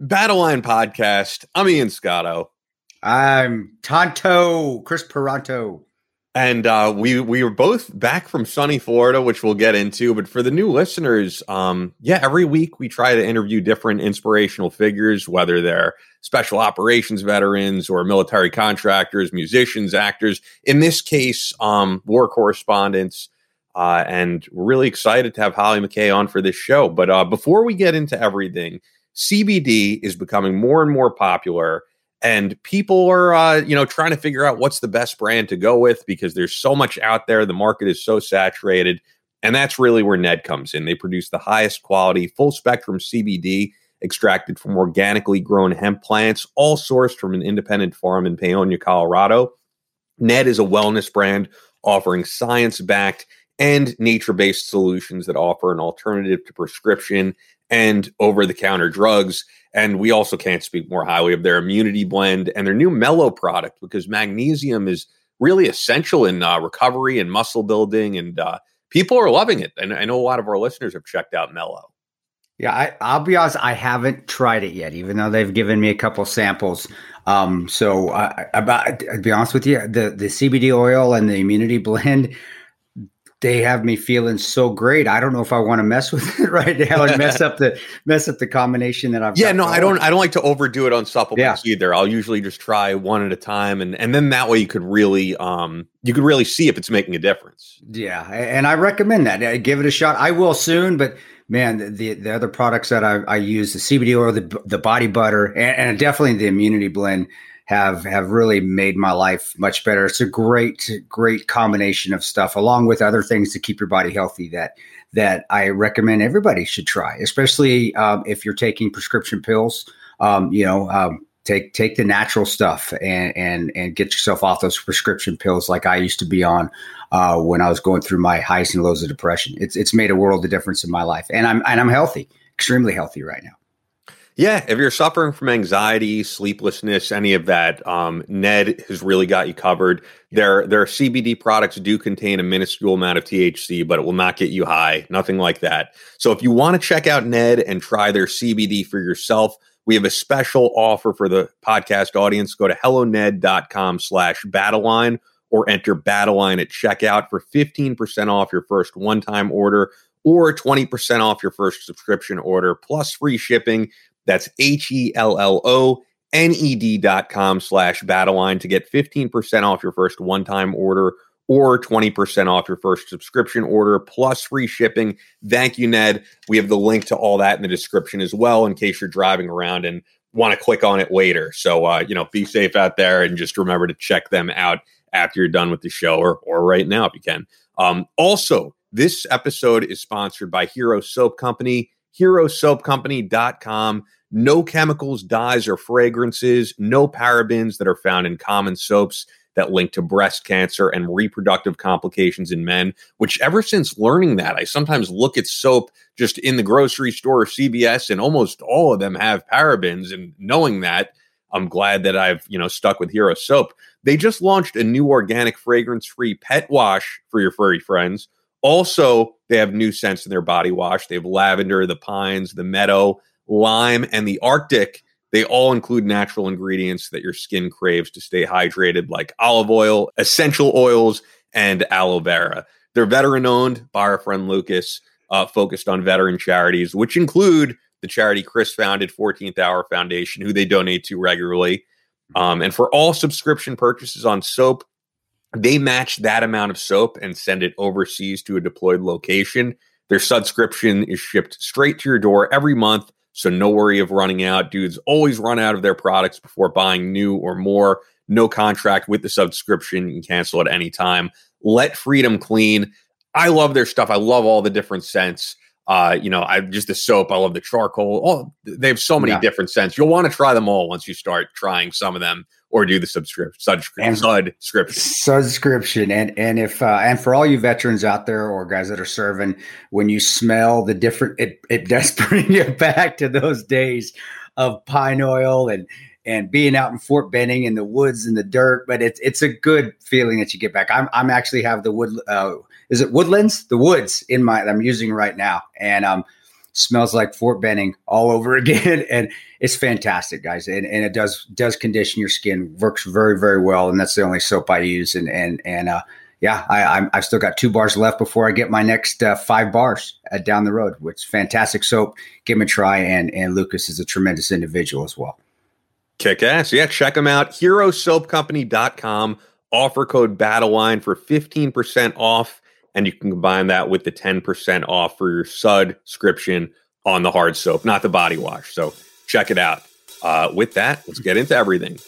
Battle Line Podcast. I'm Ian Scotto. I'm Tanto, Chris Paronto. And uh, we we were both back from sunny Florida, which we'll get into. But for the new listeners, um, yeah, every week we try to interview different inspirational figures, whether they're special operations veterans or military contractors, musicians, actors. In this case, um, war correspondents. Uh, and we're really excited to have Hollie McKay on for this show. But uh, before we get into everything, CBD is becoming more and more popular, and people are, uh, you know, trying to figure out what's the best brand to go with because there's so much out there. The market is so saturated, and that's really where Ned comes in. They produce the highest quality, full spectrum CBD extracted from organically grown hemp plants, all sourced from an independent farm in Paonia, Colorado. Ned is a wellness brand offering science backed and nature based solutions that offer an alternative to prescription and over the counter drugs. And we also can't speak more highly of their immunity blend and their new mellow product because magnesium is really essential in uh, recovery and muscle building. And uh, people are loving it. And I know a lot of our listeners have checked out mellow. Yeah, I, will be honest. I haven't tried it yet, even though they've given me a couple samples. Um, so, uh, about to be honest with you, the the CBD oil and the immunity blend they have me feeling so great. I don't know if I want to mess with it right now and mess up the mess up the combination that I've. Yeah, no. I don't. I don't like to overdo it on supplements yeah. either. I'll usually just try one at a time, and and then that way you could really um you could really see if it's making a difference. Yeah, and I recommend that. Give it a shot. I will soon, but man, the the other products that I, I use, the CBD oil, the the body butter, and, and definitely the immunity blend have have really made my life much better. It's a great great combination of stuff, along with other things to keep your body healthy. That that I recommend everybody should try, especially um, if you're taking prescription pills. Um, you know, um, take take the natural stuff and and and get yourself off those prescription pills like I used to be on uh, when I was going through my highs and lows of depression. It's it's made a world of difference in my life, and I'm and I'm healthy, extremely healthy right now. Yeah, if you're suffering from anxiety, sleeplessness, any of that, um, Ned has really got you covered. Their their CBD products do contain a minuscule amount of THC, but it will not get you high. Nothing like that. So if you want to check out Ned and try their CBD for yourself, we have a special offer for the podcast audience. Go to helloned.com slash battleline or enter battleline at checkout for 15% off your first one-time order or 20% off your first subscription order plus free shipping. That's H E L L O N E D dot com slash battleline to get 15% off your first one time order or 20% off your first subscription order plus free shipping. Thank you, Ned. We have the link to all that in the description as well in case you're driving around and want to click on it later. So, uh, you know, be safe out there and just remember to check them out after you're done with the show or, or right now if you can. Um, also, this episode is sponsored by Hero Soap Company, herosoapcompany.com no chemicals, dyes, or fragrances, no parabens that are found in common soaps that link to breast cancer and reproductive complications in men. Which, ever since learning that, I sometimes look at soap just in the grocery store or CVS, and almost all of them have parabens. And knowing that, I'm glad that I've you know stuck with Hero Soap. They just launched a new organic fragrance-free pet wash for your furry friends. Also, they have new scents in their body wash. They have lavender, the pines, the meadow, lime, and the Arctic, they all include natural ingredients that your skin craves to stay hydrated, like olive oil, essential oils, and aloe vera. They're veteran owned by our friend Lucas, uh, focused on veteran charities, which include the charity Chris founded, 14th Hour Foundation, who they donate to regularly. Um, and for all subscription purchases on soap, they match that amount of soap and send it overseas to a deployed location. Their subscription is shipped straight to your door every month so no worry of running out. Dudes always run out of their products before buying new or more. No contract with the subscription. You can cancel at any time. Let freedom clean. I love their stuff. I love all the different scents. Uh, you know, I just the soap. I love the charcoal. Oh, they have so many yeah. different scents. You'll want to try them all once you start trying some of them or do the subscription subscription subscription subscription and and if uh, and for all you veterans out there or guys that are serving when you smell the different it it does bring you back to those days of pine oil and and being out in Fort Benning in the woods and the dirt but it's it's a good feeling that you get back. I'm I'm actually have the wood uh, is it woodlands? The woods in my I'm using right now. And um smells like Fort Benning all over again, and it's fantastic, guys. And, and it does does condition your skin, works very very well, and that's the only soap I use. And and and uh, yeah, I, i have still got two bars left before I get my next uh, five bars uh, down the road. Which fantastic soap. Give him a try, and and Lucas is a tremendous individual as well. Kick ass. Yeah, check them out. HeroSoapCompany.com. Offer code BattleLine for 15% off. And you can combine that with the 10% off for your subscription on the hard soap, not the body wash. So check it out. Uh, with that, let's get into everything.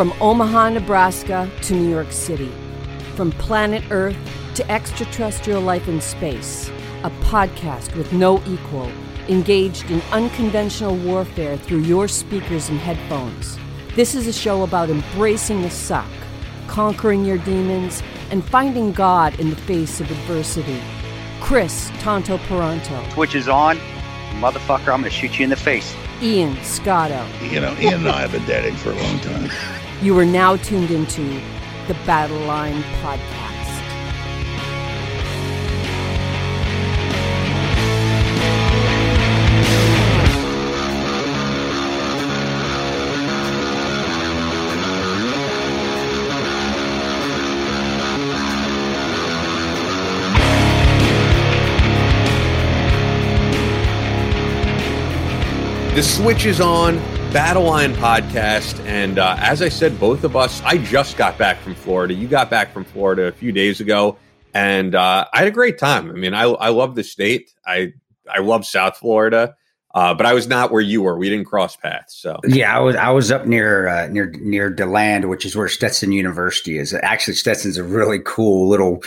From Omaha, Nebraska to New York City. From planet Earth to extraterrestrial life in space. A podcast with no equal, engaged in unconventional warfare through your speakers and headphones. This is a show about embracing the suck, conquering your demons, and finding God in the face of adversity. Chris Tanto Paronto. Twitch is on. Motherfucker, I'm going to shoot you in the face. Ian Scotto. You know, Ian and I have been dating for a long time. You are now tuned into the Battle Line Podcast. The switch is on. Battle Line podcast. And uh, as I said, both of us, I just got back from Florida. You got back from Florida a few days ago. And uh, I had a great time. I mean, I, I love the state. I, I love South Florida. Uh, but I was not where you were. We didn't cross paths. So yeah, I was I was up near uh, near near Deland, which is where Stetson University is. Actually, Stetson's a really cool little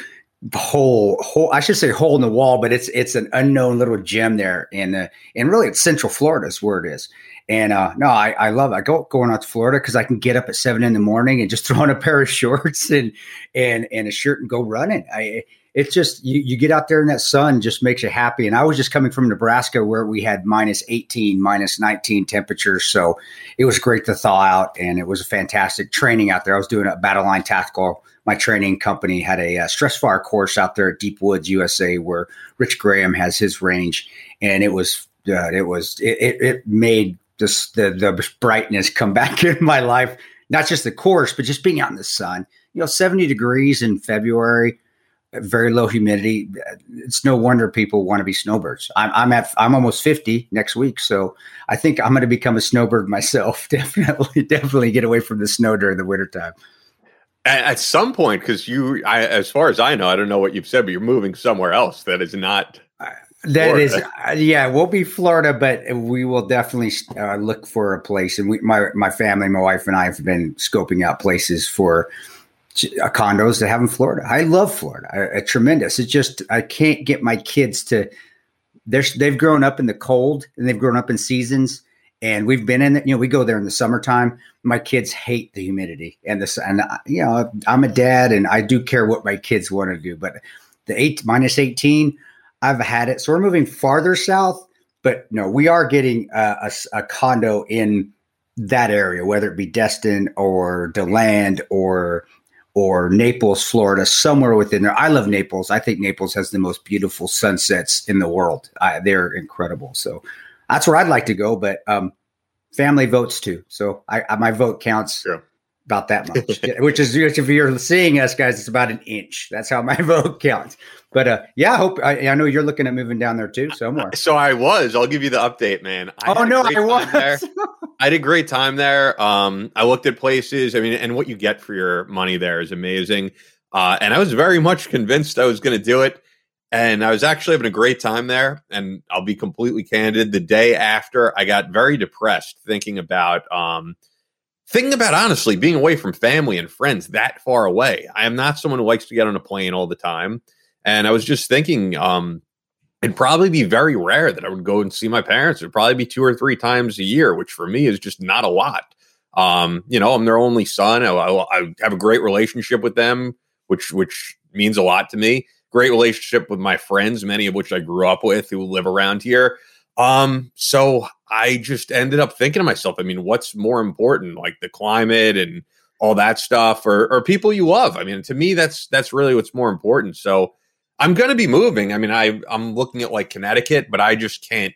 hole hole I should say hole in the wall, but it's it's an unknown little gem there in uh, and really it's Central Florida is where it is. And uh, no, I, I love it. I go going out to Florida because I can get up at seven in the morning and just throw on a pair of shorts and and and a shirt and go running. I it's just you, you get out there in that sun just makes you happy. And I was just coming from Nebraska where we had minus 18, minus 19 temperatures. So it was great to thaw out and it was a fantastic training out there. I was doing a battle line tactical. My training company had a, a stress fire course out there at Deep Woods, USA, where Rich Graham has his range. And it was, uh, it was, it, it made this, the, the brightness come back in my life. Not just the course, but just being out in the sun. You know, 70 degrees in February very low humidity. It's no wonder people want to be snowbirds. I'm, I'm at I'm almost 50 next week, so I think I'm going to become a snowbird myself. definitely, definitely get away from the snow during the wintertime. At, at some point, because you, I, as far as I know, I don't know what you've said, but you're moving somewhere else that is not. Uh, that Florida. is, uh, yeah, we'll be Florida, but we will definitely uh, look for a place. And we, my my family, my wife, and I have been scoping out places for uh, condos that have in Florida. I love Florida. I, I, tremendous. It's just I can't get my kids to. They're, they've grown up in the cold and they've grown up in seasons, and we've been in. The, you know, we go there in the summertime. My kids hate the humidity and this. And uh, you know, I'm a dad, and I do care what my kids want to do. But the eight minus eighteen, I've had it. So we're moving farther south. But no, we are getting a, a, a condo in that area, whether it be Destin or Deland or or Naples, Florida, somewhere within there. I love Naples. I think Naples has the most beautiful sunsets in the world. I, they're incredible. So that's where I'd like to go. But um, family votes too. So I, I my vote counts about that much, which is if you're seeing us guys, it's about an inch. That's how my vote counts. But uh, yeah, I hope I, I, know you're looking at moving down there too somewhere. So I was. I'll give you the update, man. I oh no, I was. There. I had a great time there. Um, I looked at places. I mean, and what you get for your money there is amazing. Uh, and I was very much convinced I was going to do it. And I was actually having a great time there. And I'll be completely candid. The day after, I got very depressed thinking about. Um, thinking about honestly being away from family and friends that far away. I am not someone who likes to get on a plane all the time. And I was just thinking, um, it'd probably be very rare that I would go and see my parents. It'd probably be two or three times a year, which for me is just not a lot. Um, you know, I'm their only son. I, I, I have a great relationship with them, which which means a lot to me. Great relationship with my friends, many of which I grew up with who live around here. Um, so I just ended up thinking to myself, I mean, what's more important, like the climate and all that stuff, or or people you love? I mean, to me, that's that's really what's more important. So I'm gonna be moving. I mean, I I'm looking at like Connecticut, but I just can't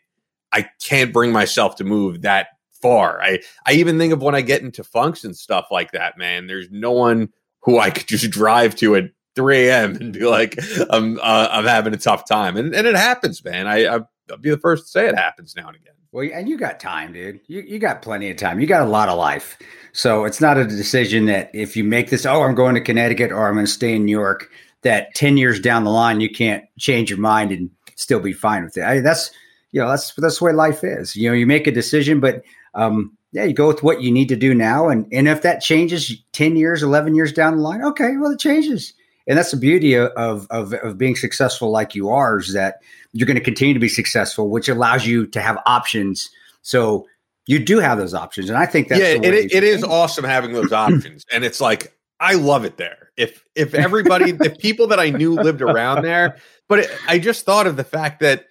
I can't bring myself to move that far. I I even think of when I get into funks and stuff like that, man. There's no one who I could just drive to at 3 a.m. and be like, I'm uh, I'm having a tough time, and and it happens, man. I I'll be the first to say it happens now and again. Well, and you got time, dude. You you got plenty of time. You got a lot of life. So it's not a decision that if you make this, oh, I'm going to Connecticut or I'm going to stay in New York, that 10 years down the line, you can't change your mind and still be fine with it. I, that's, you know, that's, that's the way life is. You know, you make a decision, but um, yeah, you go with what you need to do now. And, and if that changes 10 years, 11 years down the line, okay, well, it changes. And that's the beauty of, of, of being successful like you are is that you're going to continue to be successful, which allows you to have options. So you do have those options. And I think that's, yeah, it, it is awesome having those options. and it's like, I love it there. If, if everybody, if people that I knew lived around there, but it, I just thought of the fact that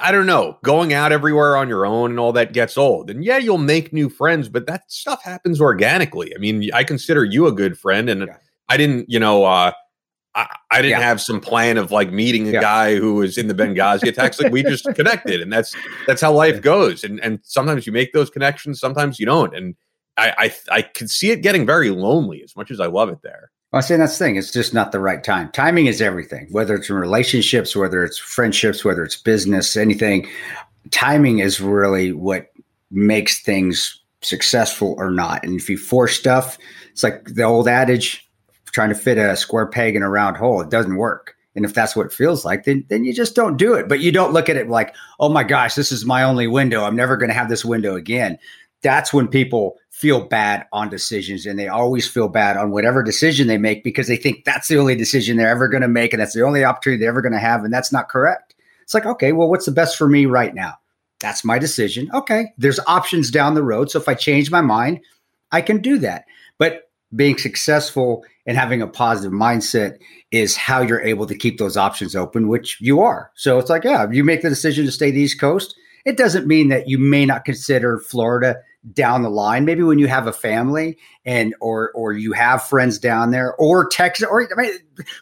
I don't know, going out everywhere on your own and all that gets old. And yeah, you'll make new friends, but that stuff happens organically. I mean, I consider you a good friend, and yeah. I didn't, you know, uh, I, I didn't yeah. have some plan of like meeting a yeah. guy who was in the Benghazi attacks. Like we just connected, and that's that's how life goes. And and sometimes you make those connections, sometimes you don't. And I I, I could see it getting very lonely as much as I love it there. I say that's the thing. It's just not the right time. Timing is everything, whether it's in relationships, whether it's friendships, whether it's business, anything. Timing is really what makes things successful or not. And if you force stuff, it's like the old adage trying to fit a square peg in a round hole. It doesn't work. And if that's what it feels like, then then you just don't do it. But you don't look at it like, oh my gosh, this is my only window. I'm never going to have this window again. That's when people feel bad on decisions and they always feel bad on whatever decision they make because they think that's the only decision they're ever going to make and that's the only opportunity they're ever going to have and that's not correct. It's like, okay, well what's the best for me right now? That's my decision. Okay, there's options down the road, so if I change my mind, I can do that. But being successful and having a positive mindset is how you're able to keep those options open, which you are. So it's like, yeah, you make the decision to stay the East Coast. It doesn't mean that you may not consider Florida down the line maybe when you have a family and or or you have friends down there or texas or I mean,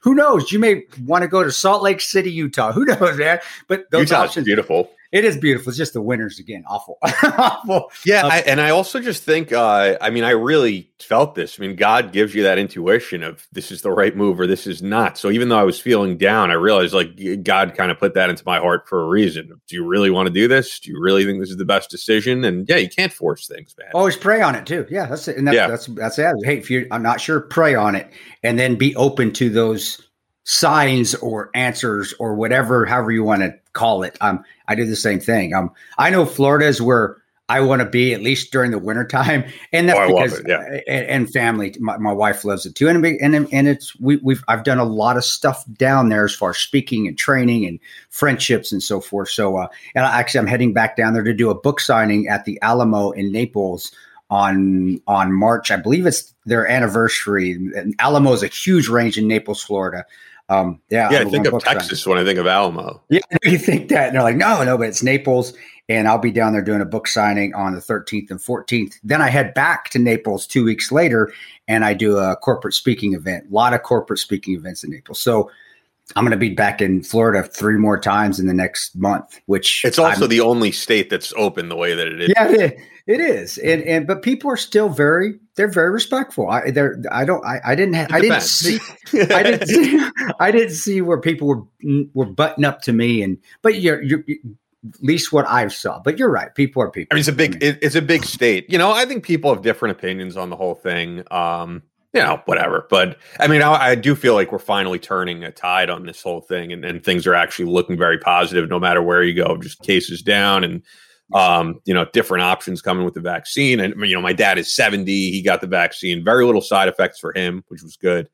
who knows you may want to go to salt lake city utah who knows man but those Utah's options beautiful it is beautiful. It's just the winters again, awful, awful. Yeah, um, I, and I also just think, uh, I mean, I really felt this. I mean, God gives you that intuition of this is the right move or this is not. So even though I was feeling down, I realized like God kind of put that into my heart for a reason. Do you really want to do this? Do you really think this is the best decision? And yeah, you can't force things, man. Always pray on it too. Yeah, that's it. And that's yeah. that's that's it. Hey, if you, I'm not sure, pray on it, and then be open to those signs or answers or whatever, however you want to call it. Um, I do the same thing. Um, I know Florida is where I want to be at least during the wintertime. And that's oh, because, it, yeah. and, and, family, my, my, wife loves it too. And, and, and it's, we, we've, I've done a lot of stuff down there as far as speaking and training and friendships and so forth. So, uh, and actually I'm heading back down there to do a book signing at the Alamo in Naples on on March. I believe it's their anniversary. And Alamo is a huge range in Naples, Florida. Um, yeah, yeah. I think of Texas when I think of Alamo. Yeah, you think that, and they're like, no, no, but it's Naples, and I'll be down there doing a book signing on the 13th and 14th. Then I head back to Naples two weeks later, and I do a corporate speaking event. A lot of corporate speaking events in Naples. So I'm going to be back in Florida three more times in the next month. Which it's also I'm, the only state that's open the way that it is. Yeah, it, it is, and and but people are still very they're very respectful. I they're I don't I, I didn't have, I didn't see I didn't see I didn't see where people were were butting up to me and but you're you're at least what I saw. But you're right. People are people. I mean, it's a big, it, it's a big state. You know, I think people have different opinions on the whole thing. Um, you know, whatever. But I mean, I, I, do feel like we're finally turning a tide on this whole thing, and, and things are actually looking very positive. No matter where you go, just cases down, and um, you know, different options coming with the vaccine. And you know, my dad is seventy; he got the vaccine. Very little side effects for him, which was good.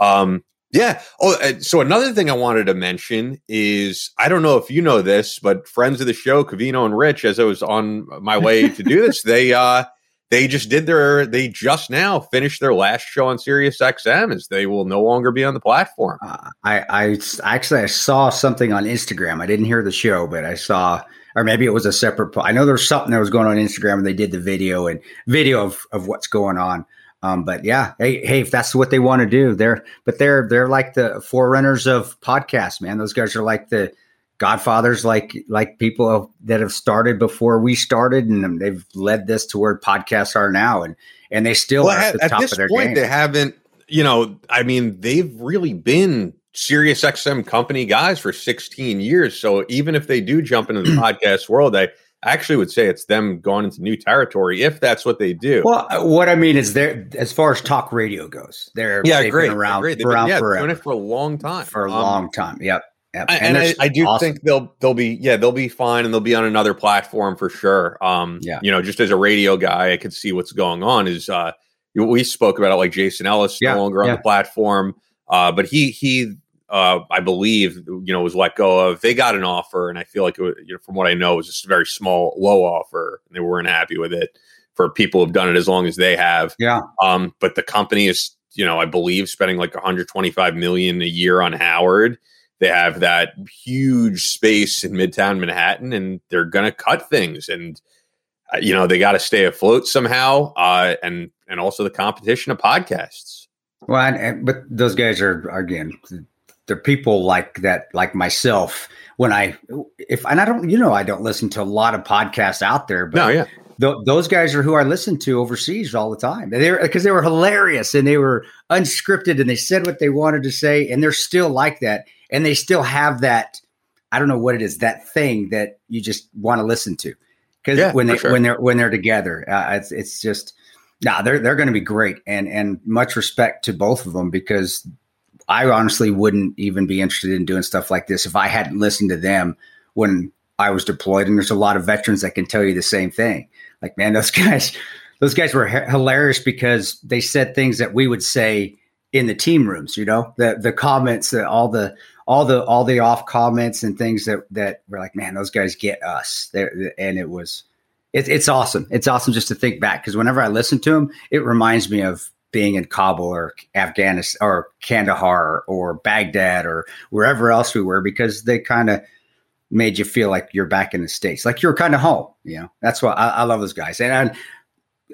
Um, yeah. Oh, uh, so another thing I wanted to mention is I don't know if you know this, but friends of the show, Covino and Rich, as I was on my way to do this, they uh they just did their they just now finished their last show on Sirius XM as they will no longer be on the platform. Uh, I, I actually I saw something on Instagram. I didn't hear the show, but I saw, or maybe it was a separate. I know there's something that was going on Instagram, and they did the video and video of of what's going on. Um, but yeah, hey, hey, if that's what they want to do, they're but they're they're like the forerunners of podcasts, man. Those guys are like the godfathers like like people that have started before we started and they've led this to where podcasts are now and and they still well, at, at, this point game. they haven't you know i mean they've really been Sirius XM company guys for 16 years so even if they do jump into the podcast world i actually would say it's them going into new territory if that's what they do well what i mean is they're as far as talk radio goes they're yeah great around, great. around been, yeah, forever. doing it for a long time for a um, long time yep Yep. And, and I, I, do awesome. think they'll they'll be yeah they'll be fine and they'll be on another platform for sure. Um, yeah, you know, just as a radio guy, I could see what's going on. Is uh, we spoke about it like Jason Ellis yeah, no longer on the platform, uh, but he he uh, I believe you know was let go of. They got an offer, and I feel like it was, you know, from what I know, it was just a very small low offer. And they weren't happy with it for people who've done it as long as they have. Yeah. Um, but the company is you know I believe spending like 125 million a year on Howard they have that huge space in Midtown Manhattan, and they're going to cut things, and uh, you know they got to stay afloat somehow, uh, and and also the competition of podcasts. Well, and, and, but those guys are again, they're people like that, like myself. When I if and I don't, you know, I don't listen to a lot of podcasts out there, but no, yeah. Th- those guys are who I listen to overseas all the time. They because they were hilarious and they were unscripted and they said what they wanted to say, and they're still like that and they still have that I don't know what it is that thing that you just want to listen to because yeah, when they sure. when they're when they're together, uh, it's it's just nah they're they're going to be great and and much respect to both of them because I honestly wouldn't even be interested in doing stuff like this if I hadn't listened to them when I was deployed. And there's a lot of veterans that can tell you the same thing. Like man, those guys those guys were hilarious because they said things that we would say in the team rooms. You know the the comments, uh, all the all the all the off comments and things that that were like, man, those guys get us. There and it was, it, it's awesome. It's awesome just to think back because whenever I listen to them, it reminds me of being in Kabul or Afghanistan or Kandahar or Baghdad or wherever else we were because they kind of made you feel like you're back in the states, like you're kind of home. You know, that's why I, I love those guys. And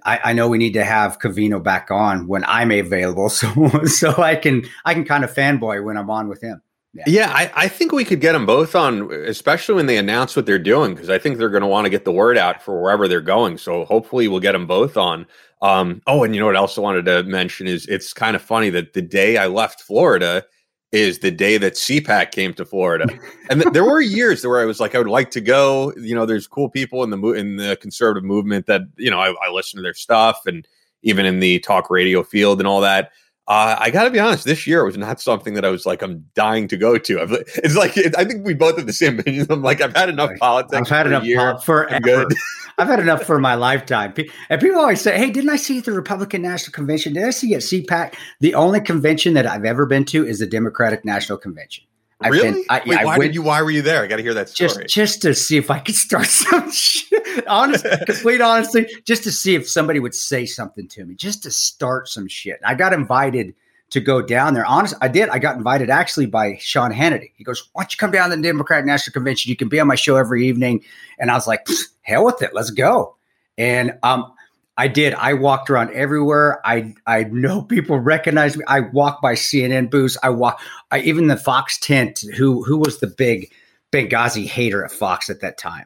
I, I, know we need to have Covino back on when I'm available, so so I can I can kind of fanboy when I'm on with him. Yeah, yeah I, I, think we could get them both on, especially when they announce what they're doing, because I think they're going to want to get the word out for wherever they're going. So hopefully we'll get them both on. Um, oh, and you know what else I wanted to mention is it's kind of funny that the day I left Florida is the day that CPAC came to Florida, and th- there were years where I was like, I would like to go. You know, there's cool people in the mo- in the conservative movement that you know I, I listen to their stuff, and even in the talk radio field and all that. Uh, I got to be honest. This year was not something that I was like, I'm dying to go to. I've, it's like it, I think we both have the same opinion. I'm like, I've had enough politics. I've had enough year. for good. I've had enough for my lifetime. And people always say, "Hey, didn't I see the Republican National Convention? Did I see at CPAC?" The only convention that I've ever been to is the Democratic National Convention. Really? Been, I, Wait, I why went, did you? Why were you there? I got to hear that story. Just, just to see if I could start some shit. Honest, complete honesty, just to see if somebody would say something to me, just to start some shit. I got invited to go down there. Honest, I did. I got invited actually by Sean Hannity. He goes, "Why don't you come down to the Democratic National Convention? You can be on my show every evening." And I was like, "Hell with it, let's go." And um, I did. I walked around everywhere. I I know people recognize me. I walked by CNN booths. I walk. I even the Fox tent. Who who was the big Benghazi hater at Fox at that time?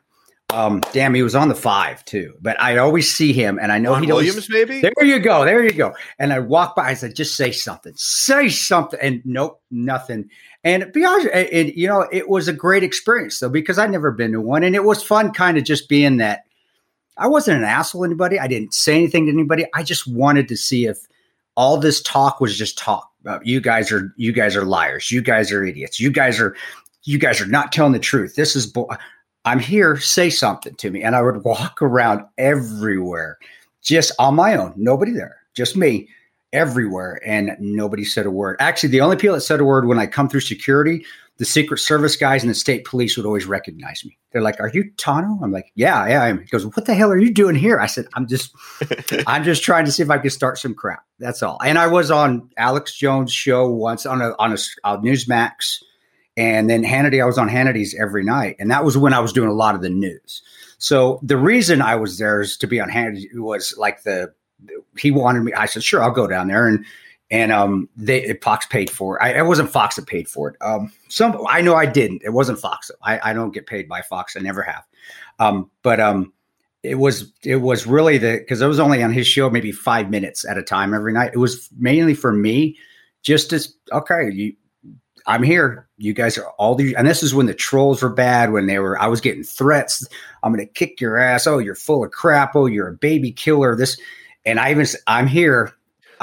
Um, damn, he was on the five too. But I always see him, and I know he Williams. maybe there you go, there you go. And I walk by. I said, just say something, say something, and nope, nothing. And be honest, it, you know, it was a great experience though because I'd never been to one, and it was fun, kind of just being that I wasn't an asshole to anybody. I didn't say anything to anybody. I just wanted to see if all this talk was just talk. You guys are you guys are liars. You guys are idiots. You guys are you guys are not telling the truth. This is bull. I'm here. Say something to me. And I would walk around everywhere, just on my own. Nobody there, just me. everywhere, and nobody said a word. Actually, the only people that said a word when I come through security, the Secret Service guys and the state police would always recognize me. They're like, "Are you Tanto?" I'm like, "Yeah, yeah." I am. He goes, "What the hell are you doing here?" I said, "I'm just, I'm just trying to see if I can start some crap. That's all." And I was on Alex Jones' show once on a on a, a Newsmax, and then Hannity. I was on Hannity's every night, and that was when I was doing a lot of the news. So the reason I was there is to be on Hannity was like the he wanted me. I said, "Sure, I'll go down there." And and um, they Fox paid for it. I, it wasn't Fox that paid for it. Um, some I know I didn't. It wasn't Fox. I, I don't get paid by Fox. I never have. Um, but um, it was it was really the because I was only on his show maybe five minutes at a time every night. It was mainly for me, just as okay, you, I'm here. You guys are all these, and this is when the trolls were bad. When they were, I was getting threats. I'm going to kick your ass. Oh, you're full of crap. Oh, you're a baby killer. This, and I even, I'm here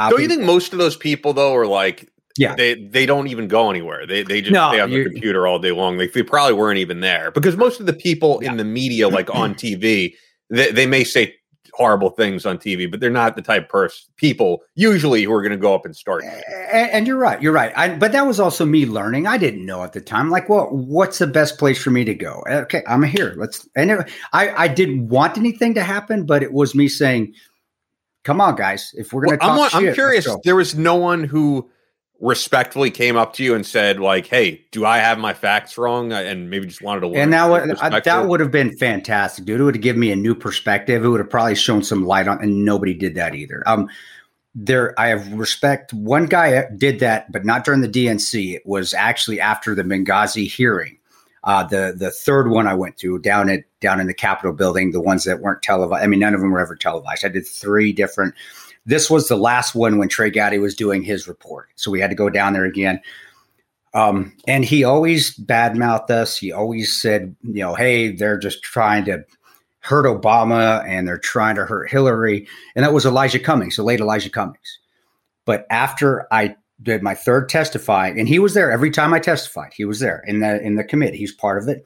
I'll don't be, you think most of those people though are like yeah. they they don't even go anywhere? They they just no, stay on the computer all day long. They, they probably weren't even there. Because most of the people yeah. in the media like on tv they, they may say horrible things on tv but they're not the type of person people usually who are going to go up and start. And, and you're right you're right. I, but that was also me learning. I didn't know at the time. Like well what's the best place for me to go? Okay i'm here. Let's and it, i i didn't want anything to happen but it was me saying come on, guys. If we're going to well, I'm, I'm curious. There was no one who respectfully came up to you and said, like, "Hey, do I have my facts wrong?" And maybe just wanted to learn. And that would uh, that would have been fantastic, dude. It would have given me a new perspective. It would have probably shown some light on, and nobody did that either. Um, there, I have respect. One guy did that, but not during the DNC. It was actually after the Benghazi hearing. Uh, the the third one I went to down at down in the Capitol building, the ones that weren't televised. I mean, none of them were ever televised. I did three different. This was the last one when Trey Gowdy was doing his report, so we had to go down there again. Um, and he always badmouthed us. He always said, you know, hey, they're just trying to hurt Obama and they're trying to hurt Hillary. And that was Elijah Cummings, the late Elijah Cummings. But after I did my third testify, and he was there every time I testified. He was there in the in the committee. He's part of it.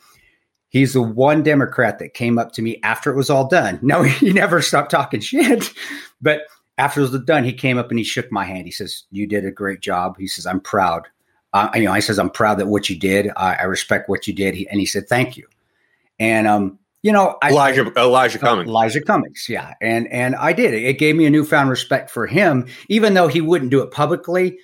He's the one Democrat that came up to me after it was all done. No, he never stopped talking shit, but after it was done, he came up and he shook my hand. He says, "You did a great job." He says, "I'm proud." Uh, you know, I says, "I'm proud that what you did. I, I respect what you did." He, and he said, "Thank you." And um, you know, I, Elijah Elijah Cummings, Elijah Cummings, yeah, and and I did it. It gave me a newfound respect for him, even though he wouldn't do it publicly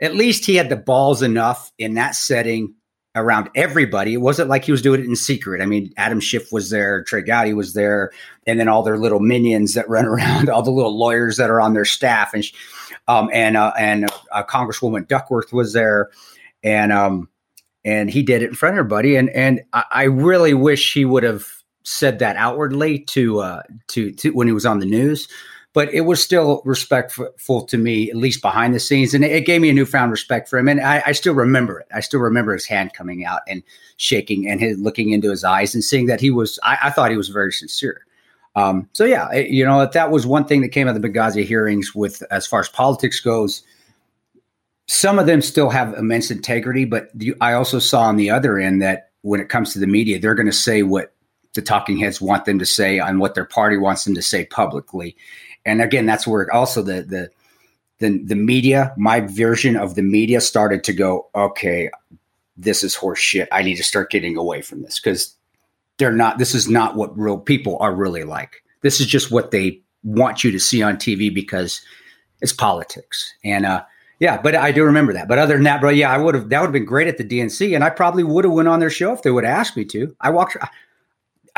at least he had the balls enough in that setting around everybody. It wasn't like he was doing it in secret. I mean, Adam Schiff was there, Trey Gowdy was there, and then all their little minions that run around, all the little lawyers that are on their staff, and um, and uh, and uh, Congresswoman Duckworth was there, and um, and he did it in front of everybody, and and I, I really wish he would have said that outwardly to uh, to to when he was on the news but it was still respectful to me, at least behind the scenes. And it, gave me a newfound respect for him. And I, I, still remember it. I still remember his hand coming out and shaking and his, looking into his eyes and seeing that he was, I, I thought he was very sincere. Um, so yeah, it, you know, that was one thing that came out of the Benghazi hearings with, as far as politics goes, some of them still have immense integrity, but I also saw on the other end that when it comes to the media, they're going to say what the talking heads want them to say on what their party wants them to say publicly and again, that's where also the the the the media, my version of the media, started to go. Okay, this is horse shit. I need to start getting away from this because they're not. This is not what real people are really like. This is just what they want you to see on TV because it's politics. And uh, yeah, but I do remember that. But other than that, bro, yeah, I would have. That would have been great at the DNC, and I probably would have went on their show if they would have asked me to. I walked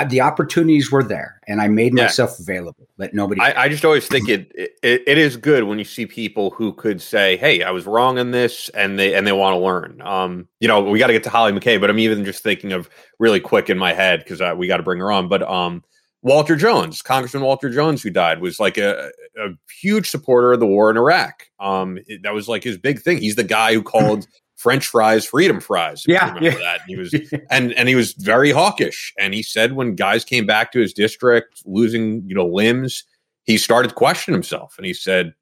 the opportunities were there and I made yeah. myself available Let nobody. I, I, just always think it, it, it is good when you see people who could say, Hey, I was wrong in this and they, and they want to learn. Um, you know, we got to get to Hollie McKay, but I'm even just thinking of really quick in my head cause uh, we got to bring her on. But, um, Walter Jones, Congressman Walter Jones, who died, was like a, a huge supporter of the war in Iraq. Um, it, that was like his big thing. He's the guy who called French fries, freedom fries. yeah, yeah. that. And he was and and he was very hawkish. And he said when guys came back to his district losing, you know, limbs, he started to question himself. And he said,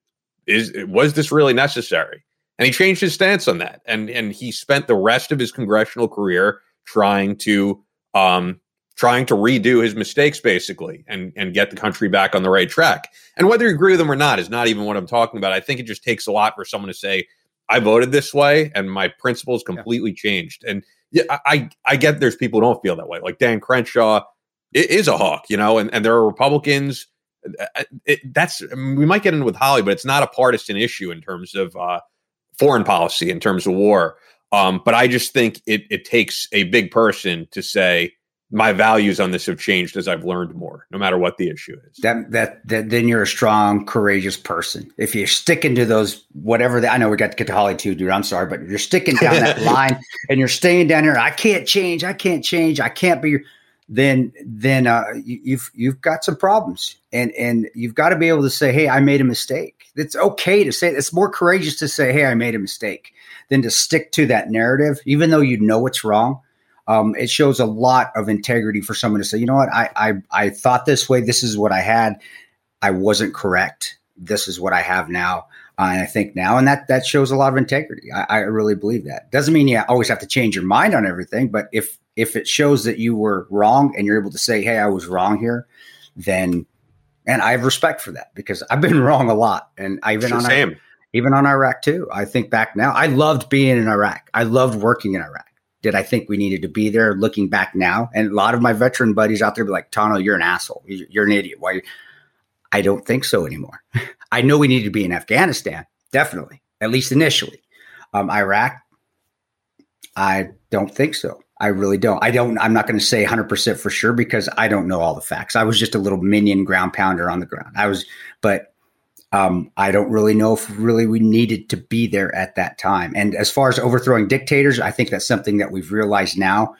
"Is was this really necessary?" And he changed his stance on that. And and he spent the rest of his congressional career trying to um trying to redo his mistakes basically and and get the country back on the right track. And whether you agree with him or not is not even what I'm talking about. I think it just takes a lot for someone to say, I voted this way and my principles completely yeah. changed. And yeah, I I get there's people who don't feel that way. Like Dan Crenshaw is a hawk, you know, and, and there are Republicans. Uh, it, that's we might get in with Hollie, but it's not a partisan issue in terms of uh, foreign policy, in terms of war. Um, but I just think it it takes a big person to say my values on this have changed as I've learned more, no matter what the issue is. That that, that then you're a strong, courageous person. If you're sticking to those whatever the, I know we got to get to Hollie too, dude. I'm sorry, but you're sticking down that line and you're staying down here. I can't change. I can't change. I can't be. Then then uh, you, you've you've got some problems, and and you've got to be able to say, hey, I made a mistake. It's okay to say. It's more courageous to say, hey, I made a mistake, than to stick to that narrative, even though you know it's wrong um, it shows a lot of integrity for someone to say, you know what, I, I I thought this way. This is what I had. I wasn't correct. This is what I have now. Uh, and I think now, and that that shows a lot of integrity. I, I really believe that. Doesn't mean you always have to change your mind on everything, but if if it shows that you were wrong and you're able to say, "Hey, I was wrong here," then and I have respect for that because I've been wrong a lot, and I've been on same. even on Iraq too. I think back now, I loved being in Iraq. I loved working in Iraq did I think we needed to be there looking back now? And a lot of my veteran buddies out there be like, Tanto, you're an asshole. You're an idiot. Why? I don't think so anymore. I know we need to be in Afghanistan, definitely, at least initially. Um, Iraq, I don't think so. I really don't. I don't. I'm not going to say 100% for sure because I don't know all the facts. I was just a little minion ground pounder on the ground. I was, but um, I don't really know if really we needed to be there at that time. And as far as overthrowing dictators, I think that's something that we've realized now.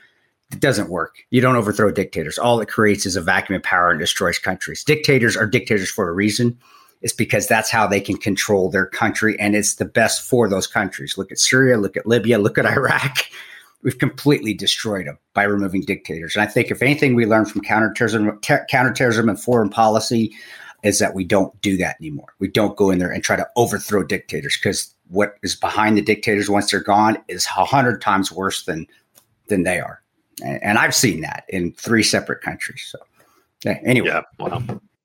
It doesn't work. You don't overthrow dictators. All it creates is a vacuum of power and destroys countries. Dictators are dictators for a reason. It's because that's how they can control their country, and it's the best for those countries. Look at Syria, look at Libya, look at Iraq. We've completely destroyed them by removing dictators. And I think if anything we learned from counterterrorism, ter- counterterrorism and foreign policy, is that we don't do that anymore. We don't go in there and try to overthrow dictators because what is behind the dictators once they're gone is a hundred times worse than than they are. And, and, I've seen that in three separate countries. So yeah, anyway. Yeah, wow.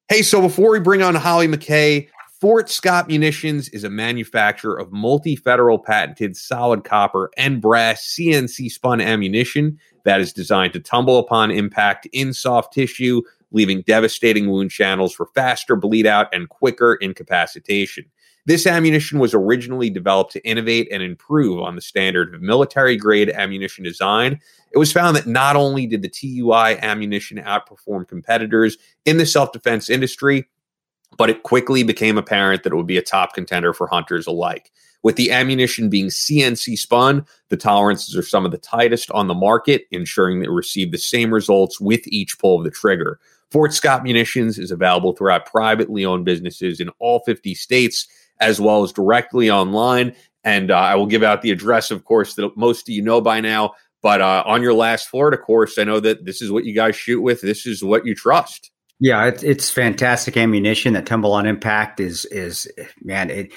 Hey, so before we bring on Hollie McKay, Fort Scott Munitions is a manufacturer of multi federal patented solid copper and brass CNC spun ammunition that is designed to tumble upon impact in soft tissue leaving devastating wound channels for faster bleed out and quicker incapacitation. This ammunition was originally developed to innovate and improve on the standard of military grade ammunition design. It was found that not only did the TUI ammunition outperform competitors in the self defense industry, but it quickly became apparent that it would be a top contender for hunters alike. With the ammunition being CNC spun, the tolerances are some of the tightest on the market, ensuring that they receive the same results with each pull of the trigger. Fort Scott Munitions is available throughout privately owned businesses in all 50 states, as well as directly online. And uh, I will give out the address, of course, that most of you know by now. But uh, on your last Florida course, I know that this is what you guys shoot with. This is what you trust. Yeah, it's, it's fantastic ammunition. That tumble on impact is is man it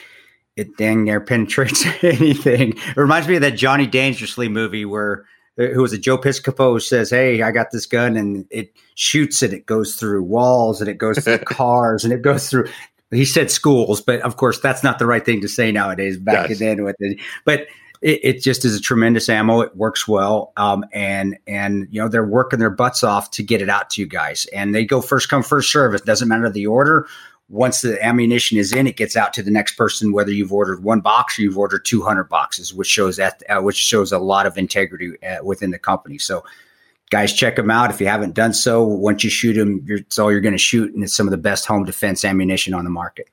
it dang near penetrates anything. It reminds me of that Johnny Dangerously movie where who was a Joe Piscopo says, "Hey, I got this gun, and it shoots and it goes through walls and it goes through cars and it goes through." He said schools, but of course that's not the right thing to say nowadays. Back yes. then, with it, but it, it, just is a tremendous ammo. It works well, um, and and you know they're working their butts off to get it out to you guys, and they go first come first serve. It doesn't matter the order once the ammunition is in, it gets out to the next person, whether you've ordered one box or you've ordered 200 boxes, which shows that, uh, which shows a lot of integrity uh, within the company. So, guys, check them out. If you haven't done so, once you shoot them, it's all you're going to shoot, and it's some of the best home defense ammunition on the market.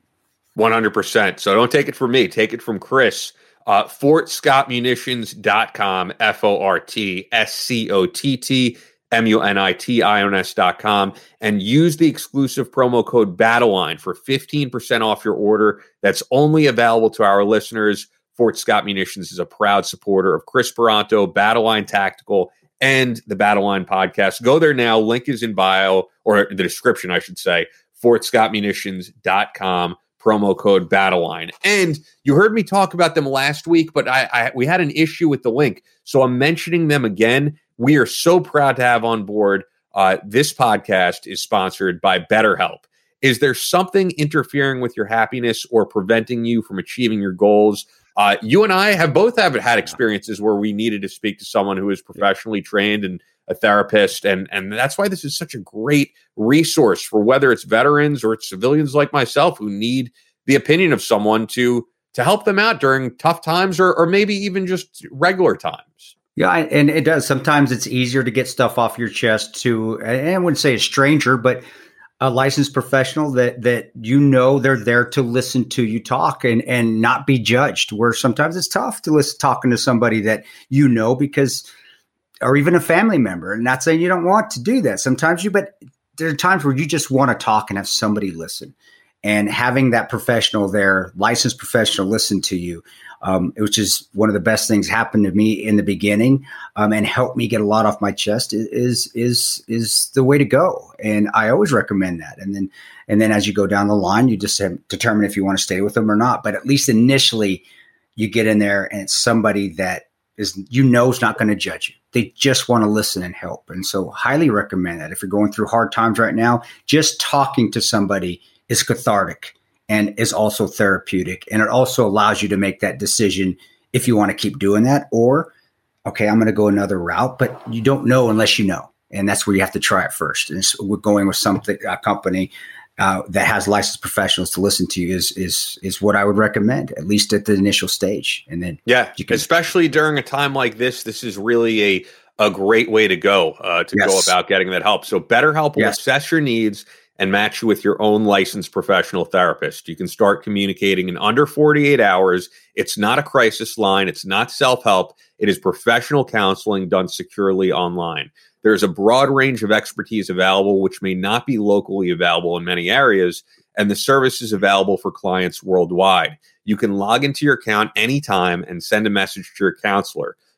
100%. So don't take it from me. Take it from Chris. Uh, FortScottMunitions.com, F O R T S C O T T M-U-N-I-T-I-O-N-S.com, and use the exclusive promo code BATTLELINE for 15% off your order. That's only available to our listeners. Fort Scott Munitions is a proud supporter of Chris Paronto, Battleline Tactical, and the Battleline podcast. Go there now. Link is in bio, or the description, I should say, fortscottmunitions.com promo code battleline and you heard me talk about them last week but I, I, we had an issue with the link so i'm mentioning them again we are so proud to have on board uh, this podcast is sponsored by BetterHelp. Is there something interfering with your happiness or preventing you from achieving your goals? Uh, you and I have both have had experiences where we needed to speak to someone who is professionally trained and a therapist, and and that's why this is such a great resource for whether it's veterans or it's civilians like myself who need the opinion of someone to to help them out during tough times or or maybe even just regular times. Yeah, and it does. Sometimes it's easier to get stuff off your chest to, and I wouldn't say a stranger, but a licensed professional that that you know they're there to listen to you talk and and not be judged. Where sometimes it's tough to listen talking to somebody that you know because, or even a family member. And not saying you don't want to do that. Sometimes you, but there are times where you just want to talk and have somebody listen and having that professional there, licensed professional, listen to you, um, which is one of the best things happened to me in the beginning, um, and helped me get a lot off my chest is is is the way to go. And I always recommend that. And then and then as you go down the line, you just determine if you want to stay with them or not. But at least initially, you get in there and it's somebody that is you know is not going to judge you. They just want to listen and help. And so, highly recommend that if you're going through hard times right now, just talking to somebody is cathartic and is also therapeutic. And it also allows you to make that decision if you want to keep doing that or, okay, I'm going to go another route, but you don't know unless you know. And that's where you have to try it first. And so we're going with something, a company uh, that has licensed professionals to listen to you is is is what I would recommend, at least at the initial stage. And then yeah, you can, especially during a time like this, this is really a a great way to go uh, to yes. go about getting that help. So BetterHelp will yes. assess your needs and match you with your own licensed professional therapist. You can start communicating in under 48 hours. It's not a crisis line, it's not self help, it is professional counseling done securely online. There's a broad range of expertise available, which may not be locally available in many areas, and the service is available for clients worldwide. You can log into your account anytime and send a message to your counselor.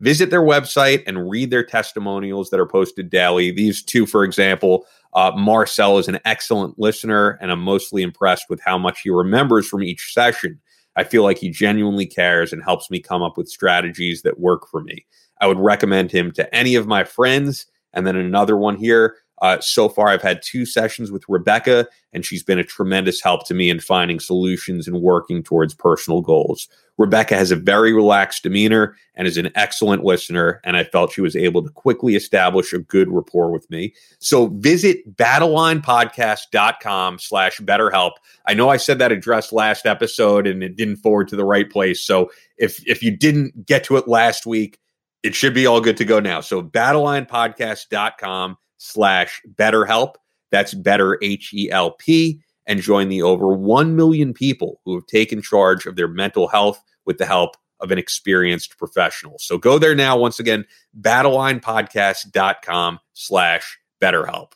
visit their website and read their testimonials that are posted daily. These two, for example, uh, Marcel is an excellent listener, and I'm mostly impressed with how much he remembers from each session. I feel like he genuinely cares and helps me come up with strategies that work for me. I would recommend him to any of my friends. And then another one here uh, so far, I've had two sessions with Rebecca, and she's been a tremendous help to me in finding solutions and working towards personal goals. Rebecca has a very relaxed demeanor and is an excellent listener, and I felt she was able to quickly establish a good rapport with me. So visit battlelinepodcast.com slash betterhelp. I know I said that address last episode and it didn't forward to the right place. So if if you didn't get to it last week, it should be all good to go now. So battlelinepodcast.com slash BetterHelp. That's better H E L P and join the over 1 million people who have taken charge of their mental health with the help of an experienced professional. So go there now. Once again, battlelinepodcast.com slash BetterHelp.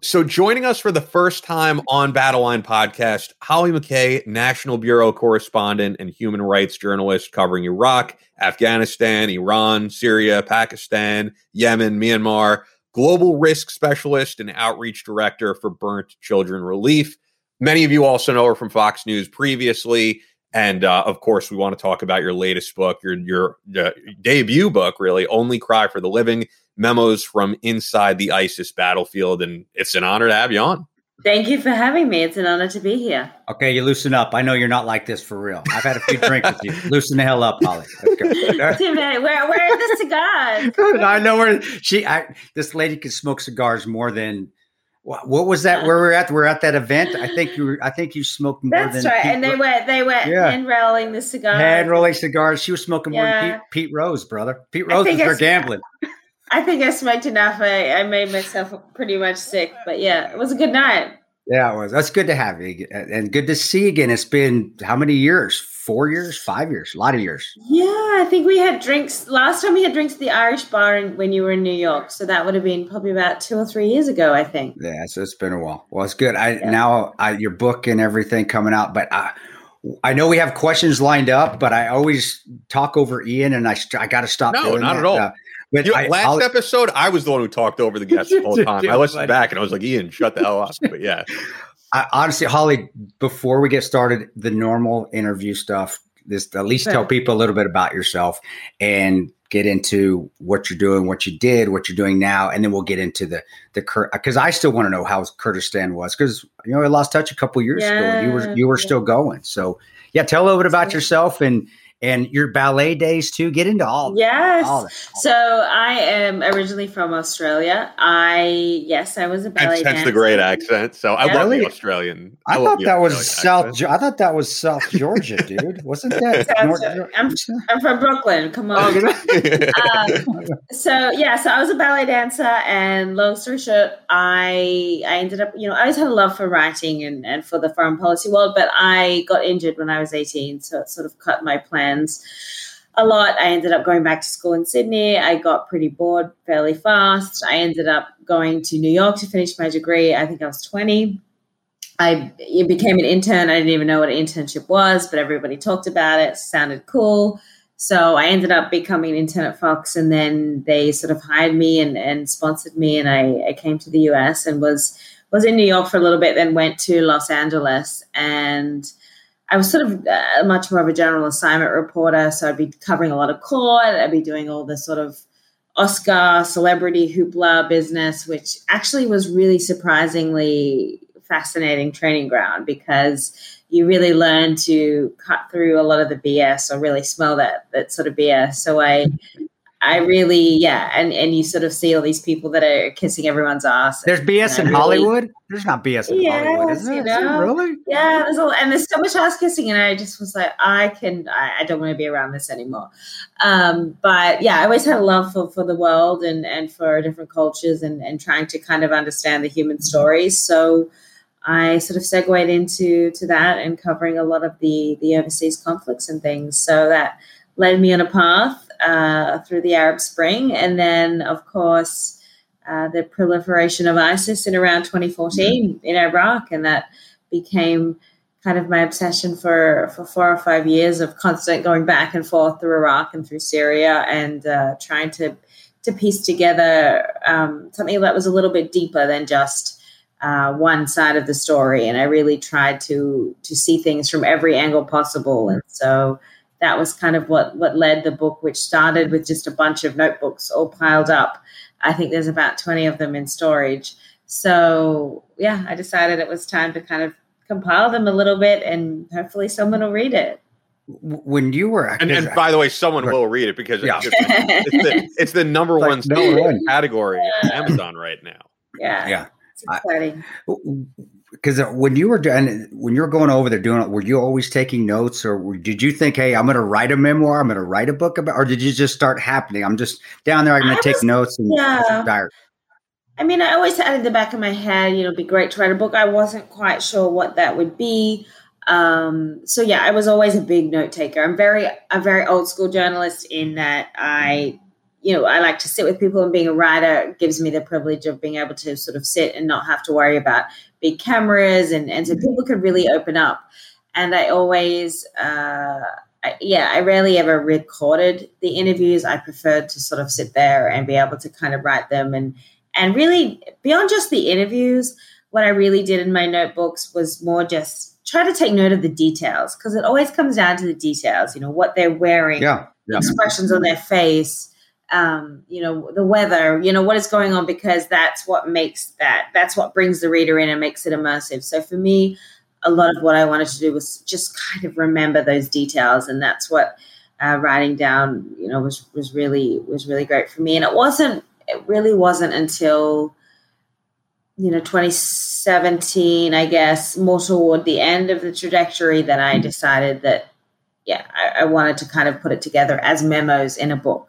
So joining us for the first time on Battleline Podcast, Hollie McKay, National Bureau correspondent and human rights journalist covering Iraq, Afghanistan, Iran, Syria, Pakistan, Yemen, Myanmar global risk specialist and outreach director for Burnt Children Relief. Many of you also know her from Fox News previously. And uh, of course, we want to talk about your latest book, your your uh, debut book, really, "Only Cry for the Living: Memos from Inside the ISIS Battlefield." And it's an honor to have you on. Thank you for having me. It's an honor to be here. Okay, you loosen up. I know you're not like this for real. I've had a few drinks with you. Loosen the hell up, Hollie. where, where are the cigars? I know where she. I, this lady can smoke cigars more than. What, what was that? Where we're at? We're at that event. I think you. Were, I think you smoked more That's than. That's right. Pete and they Ro- were they were yeah. hand rolling the cigars. Hand rolling cigars. She was smoking more than Pete, Pete Rose, brother. Pete Rose is for gambling. I think I smoked enough. I, I made myself pretty much sick, but yeah, it was a good night. Yeah, it was. That's good to have you and good to see you again. It's been how many years? Four years? Five years? A lot of years. Yeah, I think we had drinks last time we had drinks at the Irish bar in, when you were in New York. So that would have been probably about two or three years ago, I think. Yeah, so it's been a while. Well, it's good. I yeah. now I, your book and everything coming out, but I, I know we have questions lined up, but I always talk over Ian, and I I got to stop. No, not that. at all. Uh, but you know, I, last I'll, episode, I was the one who talked over the guests the whole time. I listened back and I was like, Ian, shut the hell up. But yeah. I, honestly, Hollie, before we get started, the normal interview stuff, this at least tell people a little bit about yourself and get into what you're doing, what you did, what you're doing now, and then we'll get into the the because I still want to know how Kurdistan was because you know I lost touch a couple years yeah, ago. You were you were yeah. still going, so yeah. Tell a little bit about yourself and and your ballet days too. Get into all yes. All all so I am originally from Australia. I yes, I was a ballet. Dancer. That's the great accent. So I love the Australian. I, I thought that was South. Accent. I thought that was South Georgia, dude. Wasn't that? North, I'm, I'm, from Brooklyn. Come on. um, so yeah, so I was a ballet dancer, and long story short, I I ended up, you know, I always had a love for writing and and for the foreign policy world, but I got injured when I was 18, so it sort of cut my plan plans a lot. I ended up going back to school in Sydney. I got pretty bored fairly fast. I ended up going to New York to finish my degree. I think I was 20. I became an intern. I didn't even know what an internship was, but everybody talked about it. sounded cool. So I ended up becoming an intern at Fox, and then they sort of hired me and, and sponsored me, and I, I came to the US and was was in New York for a little bit, then went to Los Angeles and I was sort of uh, much more of a general assignment reporter. So I'd be covering a lot of court. I'd be doing all the sort of Oscar celebrity hoopla business, which actually was really surprisingly fascinating training ground because you really learn to cut through a lot of the BS or really smell that that sort of BS. So I I really, yeah, and and you sort of see all these people that are kissing everyone's ass. There's BS in really, Hollywood. There's not BS in yes, Hollywood, is there? Know? really? Yeah, there's a, and there's so much ass kissing, and I just was like, I can, I, I don't want to be around this anymore. Um, but yeah, I always had a love for for the world and and for different cultures and and trying to kind of understand the human stories. So. I sort of segued into to that and covering a lot of the the overseas conflicts and things. So that led me on a path uh, through the Arab Spring, and then, of course, uh, the proliferation of ISIS in around 2014 mm-hmm. in Iraq, and that became kind of my obsession for for four or five years of constant going back and forth through Iraq and through Syria, and uh, trying to to piece together um, something that was a little bit deeper than just uh, one side of the story. And I really tried to to see things from every angle possible, and so that was kind of what what led the book, which started with just a bunch of notebooks all piled up. I think there's about 20 of them in storage. So yeah, I decided it was time to kind of compile them a little bit, and hopefully someone will read it. When you were, and, and by the way, someone will read it because yeah. it's, it's, the, it's, the, number like one no category on Amazon right now. Yeah, yeah, it's exciting. I, because when you were doing when you were going over there doing it, were you always taking notes, or did you think, "Hey, I'm going to write a memoir. I'm going to write a book about," or did you just start happening? I'm just down there. I'm going to take notes and yeah. Diary. I mean, I always had in the back of my head, you know, it'd be great to write a book. I wasn't quite sure what that would be. Um, so yeah, I was always a big note taker. I'm very a very old school journalist in that I you know, I like to sit with people and being a writer gives me the privilege of being able to sort of sit and not have to worry about big cameras and, and so mm-hmm. people could really open up. And I always, uh, I, yeah, I rarely ever recorded the interviews. I preferred to sort of sit there and be able to kind of write them and, and really beyond just the interviews, what I really did in my notebooks was more just try to take note of the details because it always comes down to the details, you know, what they're wearing, yeah, yeah. expressions on their face, um, you know, the weather, you know, what is going on, because that's what makes that, that's what brings the reader in and makes it immersive. So for me, a lot of what I wanted to do was just kind of remember those details. And that's what uh, writing down, you know, was, was really, was really great for me. And it wasn't, it really wasn't until, you know, 2017, I guess, more toward the end of the trajectory that I decided that, yeah, I, I wanted to kind of put it together as memos in a book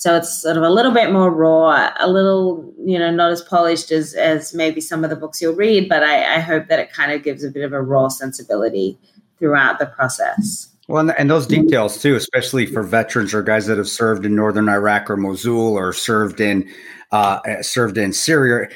So it's sort of a little bit more raw, a little, you know, not as polished as as maybe some of the books you'll read, but I, I hope that it kind of gives a bit of a raw sensibility throughout the process. Well, and those details too, especially for veterans or guys that have served in northern Iraq or Mosul or served in uh, served in Syria.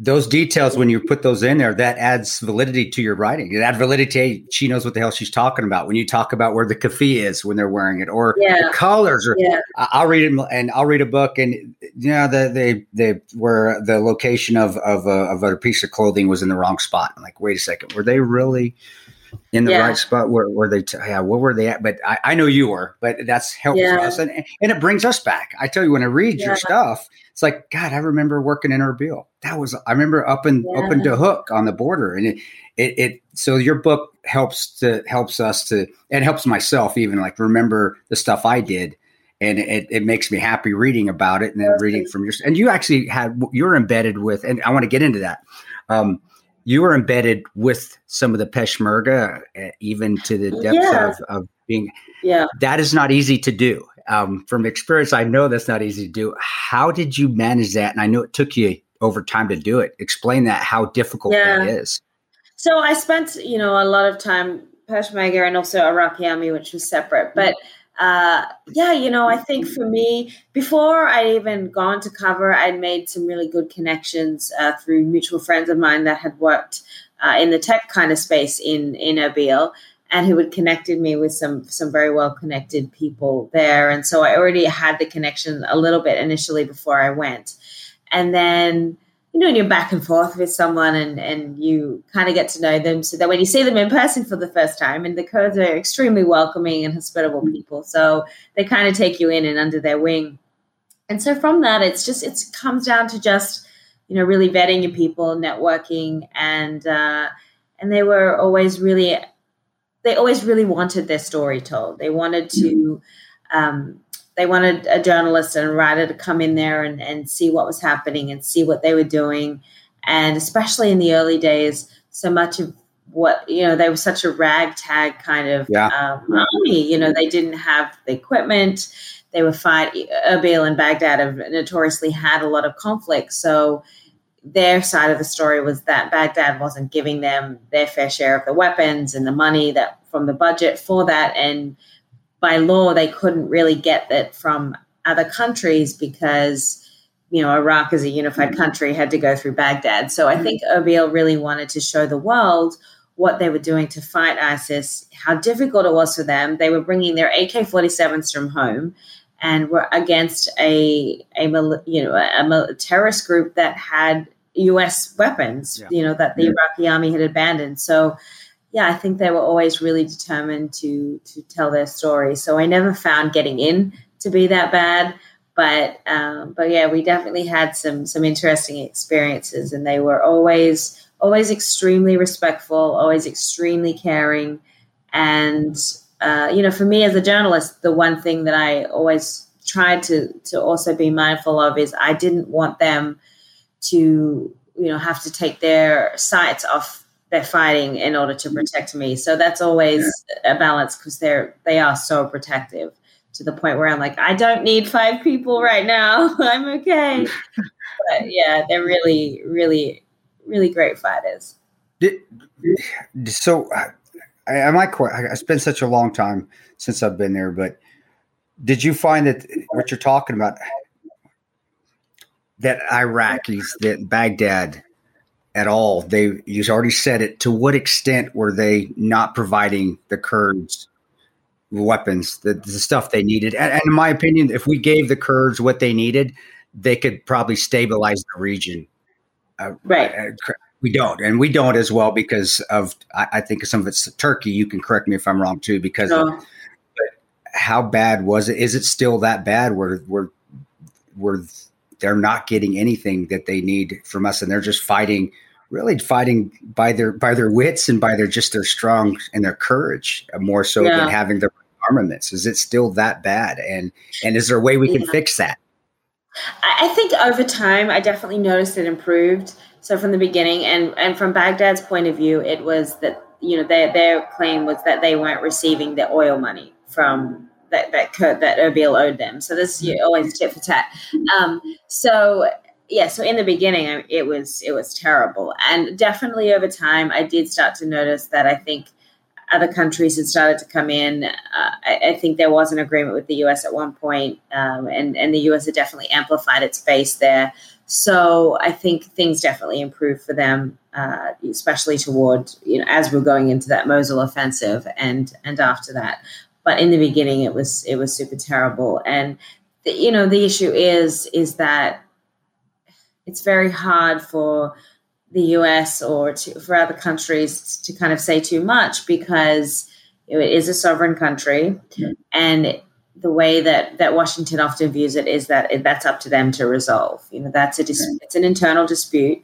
Those details, when you put those in there, that adds validity to your writing. It adds validity. She knows what the hell she's talking about. When you talk about where the keffiyeh is when they're wearing it, or Yeah. the colors, or Yeah. I'll read it and I'll read a book, and you know the they they where the location of of a, of a piece of clothing was in the wrong spot. I'm like, wait a second, were they really? in the Yeah. right spot where were they t- yeah where were they at but I, I know you were but that's helpful Yeah. us and, and it brings us back i tell you when i read Yeah. your stuff it's like god i remember working in erbil that was i remember up and up and Yeah. Dohuk on the border and it, it it so your book helps to helps us to and helps myself even like remember the stuff i did and it, it makes me happy reading about it and then reading from your and you actually had you're embedded with and i want to get into that um you were embedded with some of the Peshmerga, uh, even to the depths Yeah. of, of being. Yeah. That is not easy to do. Um, from experience, I know that's not easy to do. How did you manage that? And I know it took you over time to do it. Explain that, how difficult Yeah. that is. So I spent, you know, a lot of time Peshmerga and also Iraqi army, which was separate. But uh, yeah, you know, I think for me, before I'd even gone to cover, I'd made some really good connections uh, through mutual friends of mine that had worked uh, in the tech kind of space in in Erbil, and who had connected me with some some very well connected people there. And so I already had the connection a little bit initially before I went, and then you know, and you're back and forth with someone and, and you kind of get to know them so that when you see them in person for the first time, and the Kurds are extremely welcoming and hospitable people. So they kind of take you in and under their wing. And so from that, it's just, it comes down to just, you know, really vetting your people, networking. And, uh, and they were always really, they always really wanted their story told. They wanted to, um, they wanted a journalist and a writer to come in there and, and see what was happening and see what they were doing. And especially in the early days, so much of what, you know, they were such a ragtag kind of Yeah. um, army. You know, they didn't have the equipment. They were fighting, Erbil and Baghdad have notoriously had a lot of conflict. So their side of the story was that Baghdad wasn't giving them their fair share of the weapons and the money that from the budget for that. And by law, they couldn't really get that from other countries because, you know, Iraq as a unified country had to go through Baghdad. So I think Erbil really wanted to show the world what they were doing to fight ISIS, how difficult it was for them. They were bringing their AK-47s from home and were against a a you know a, mil- terrorist group that had U.S. weapons, Yeah. you know that the Iraqi army had abandoned. So yeah, I think they were always really determined to to tell their story. So I never found getting in to be that bad, but um, but yeah, we definitely had some some interesting experiences, and they were always always extremely respectful, always extremely caring, and uh, you know, for me as a journalist, the one thing that I always tried to to also be mindful of is I didn't want them to you know have to take their sights off their fighting in order to protect me. So that's always a balance because they're they are so protective to the point where I'm like, I don't need five people right now. I'm okay. but yeah, they're really, really, really great fighters. Did, so I, I might quite, I spent such a long time since I've been there, but did you find that what you're talking about, that Iraqis, that Baghdad at all, they, you already said it, to what extent were they not providing the Kurds weapons, the, the stuff they needed? And, and in my opinion, if we gave the Kurds what they needed, they could probably stabilize the region. Uh, Right. uh, we don't, and we don't as well because of I, I think some of it's Turkey. You can correct me if I'm wrong too. Because of So, how bad was it? Is it still that bad? Where where where they're not getting anything that they need from us, and they're just fighting, really fighting by their by their wits and by their just their strong and their courage uh, more so Yeah. than having their armaments. Is it still that bad? And and is there a way we can Yeah. fix that? I I think over time, I definitely noticed it improved. So from the beginning, and and from Baghdad's point of view, it was that you know their their claim was that they weren't receiving the oil money from that that Kurt, that Erbil owed them. So this you always tit for tat. Um, so yeah, so in the beginning it was it was terrible, and definitely over time I did start to notice that I think other countries had started to come in. Uh, I, I, think there was an agreement with the U.S. at one point, um, and and the U.S. had definitely amplified its base there. So I think things definitely improved for them, uh, especially toward you know as we're going into that Mosul offensive and and after that. But in the beginning, it was it was super terrible, and the, you know the issue is is that it's very hard for the US or to, for other countries to kind of say too much because it is a sovereign country. And the way that that Washington often views it is that it, that's up to them to resolve. You know, that's a dis- it's an internal dispute,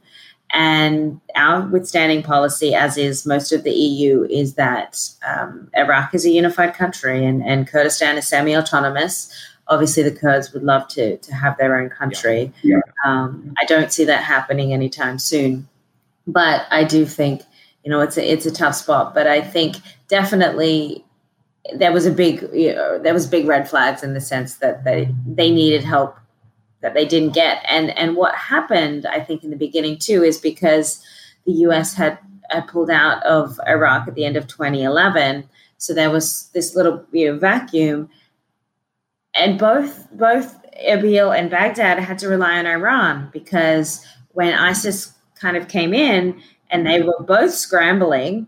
and our withstanding policy, as is most of the EU, is that um, Iraq is a unified country and, and Kurdistan is semi-autonomous. Obviously, the Kurds would love to to have their own country. Yeah. Um, I don't see that happening anytime soon but I do think you know it's a it's a tough spot. But I think definitely there was a big you know, there was big red flags in the sense that they they needed help that they didn't get. And and what happened, I think, in the beginning too, is because the U.S. had, pulled out of Iraq at the end of 2011. So there was this little you know, vacuum, and both both Erbil and Baghdad had to rely on Iran because when ISIS kind of came in and they were both scrambling.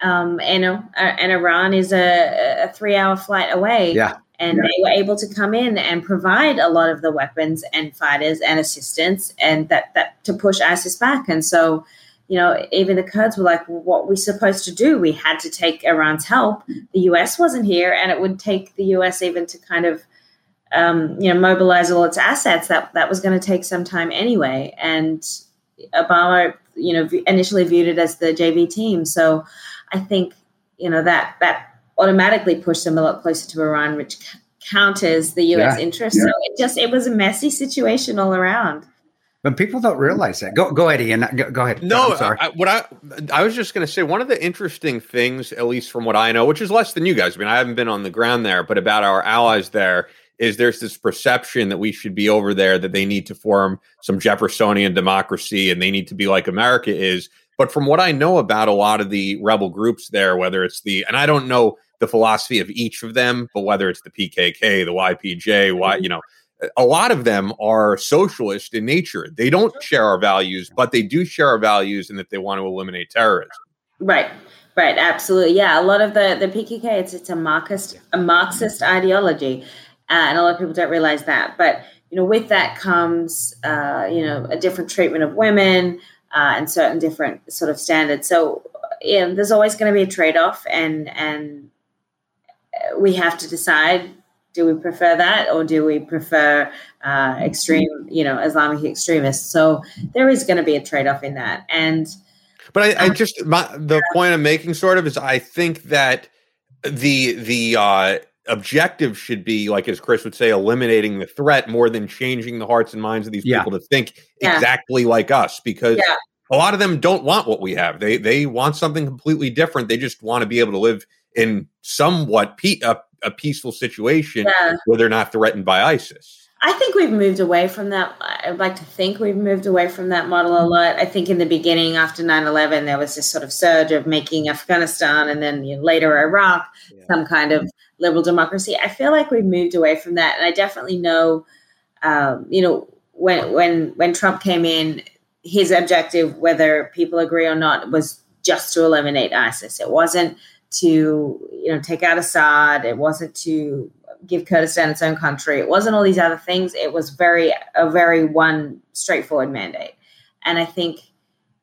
Um, and, uh, and Iran is a, a three hour flight away. Yeah. And yeah. they were able to come in and provide a lot of the weapons and fighters and assistance and that, that to push ISIS back. And so, you know, even the Kurds were like, well, what we supposed to do? We had to take Iran's help. The US wasn't here, and it would take the US even to kind of, um, you know, mobilize all its assets. That that was going to take some time anyway. And Obama, you know, initially viewed it as the JV team. So I think, you know, that that automatically pushed them a lot closer to Iran, which counters the U.S. Yeah, interest. Yeah. So it just it was a messy situation all around. But people don't realize that. Go, go ahead, Ian. Go, go ahead. No, sorry. I, what I I was just going to say one of the interesting things, at least from what I know, which is less than you guys. I mean, I haven't been on the ground there, but about our allies there is there's this perception that we should be over there that they need to form some Jeffersonian democracy and they need to be like America is. But from what I know about a lot of the rebel groups there, whether it's the and I don't know the philosophy of each of them, but whether it's the PKK, the YPJ, why you know, a lot of them are socialist in nature. They don't share our values, but they do share our values in that they want to eliminate terrorism. Right. Right, absolutely. Yeah, a lot of the the PKK it's it's a Marxist a Marxist ideology. Uh, and a lot of people don't realize that. But you know, with that comes uh, you know a different treatment of women uh, and certain different sort of standards. So yeah, there's always going to be a trade off, and and we have to decide: do we prefer that, or do we prefer uh, extreme, you know, Islamic extremists? So there is going to be a trade off in that, and. But I, I just my, the point I'm making sort of is I think that the the uh objective should be like as chris would say eliminating the threat more than changing the hearts and minds of these yeah. people to think yeah. exactly like us because yeah. a lot of them don't want what we have they they want something completely different they just want to be able to live in somewhat pe- a, a, peaceful situation where they're not threatened by isis I think we've moved away from that. I'd like to think we've moved away from that model a lot. I think in the beginning, after 9 11, there was this sort of surge of making Afghanistan and then you know, later Iraq yeah. some kind of liberal democracy. I feel like we've moved away from that. And I definitely know, um, you know, when, when, when Trump came in, his objective, whether people agree or not, was just to eliminate ISIS. It wasn't to, you know, take out Assad. It wasn't to give Kurdistan its own country. It wasn't all these other things. It was very a very one straightforward mandate, and I think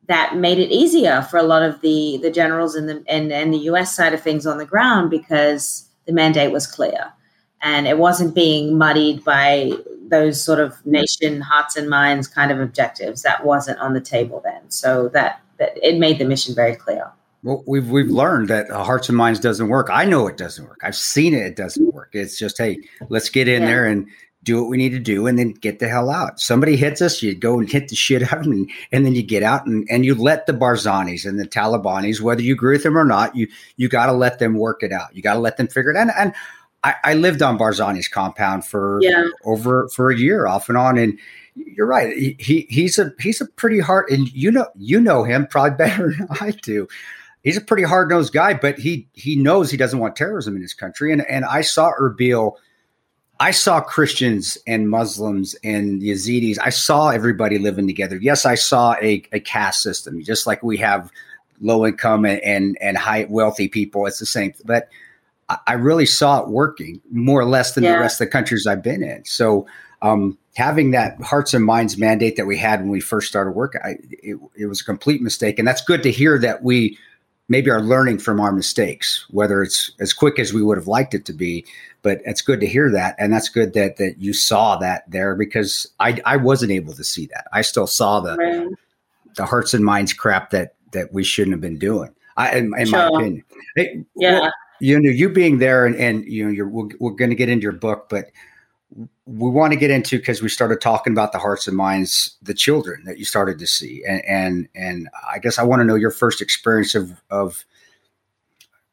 that made it easier for a lot of the the generals in the and, and the U.S. side of things on the ground because the mandate was clear, and it wasn't being muddied by those sort of nation hearts and minds kind of objectives. That wasn't on the table then, so that that it made the mission very clear. Well, we've we've learned that uh, hearts and minds doesn't work. I know it doesn't work. I've seen it. It doesn't work. It's just hey, let's get in yeah. there and do what we need to do, and then get the hell out. Somebody hits us, you go and hit the shit out of them, and, and then you get out and, and you let the Barzanis and the Talabanis, whether you agree with them or not, you you got to let them work it out. You got to let them figure it out. And, and I, I lived on Barzani's compound for yeah. over for a year, off and on, and you're right. He, he he's a he's a pretty hard, and you know you know him probably better than I do. He's a pretty hard nosed guy, but he he knows he doesn't want terrorism in his country. And and I saw Erbil, I saw Christians and Muslims and Yazidis. I saw everybody living together. Yes, I saw a, a caste system, just like we have low income and, and and high wealthy people. It's the same, but I really saw it working more or less than yeah. the rest of the countries I've been in. So um, having that hearts and minds mandate that we had when we first started work, I, it, it, was a complete mistake. And that's good to hear that we maybe are learning from our mistakes, whether it's as quick as we would have liked it to be. But it's good to hear that. And that's good that that you saw that there because I, I wasn't able to see that. I still saw the right. the hearts and minds crap that that we shouldn't have been doing. I, in, in sure. my opinion. Hey, yeah. Well, you know, you being there and, and you know, you're, we're, we're going to get into your book, but we want to get into because we started talking about the hearts and minds, the children that you started to see, and and, and I guess I want to know your first experience of of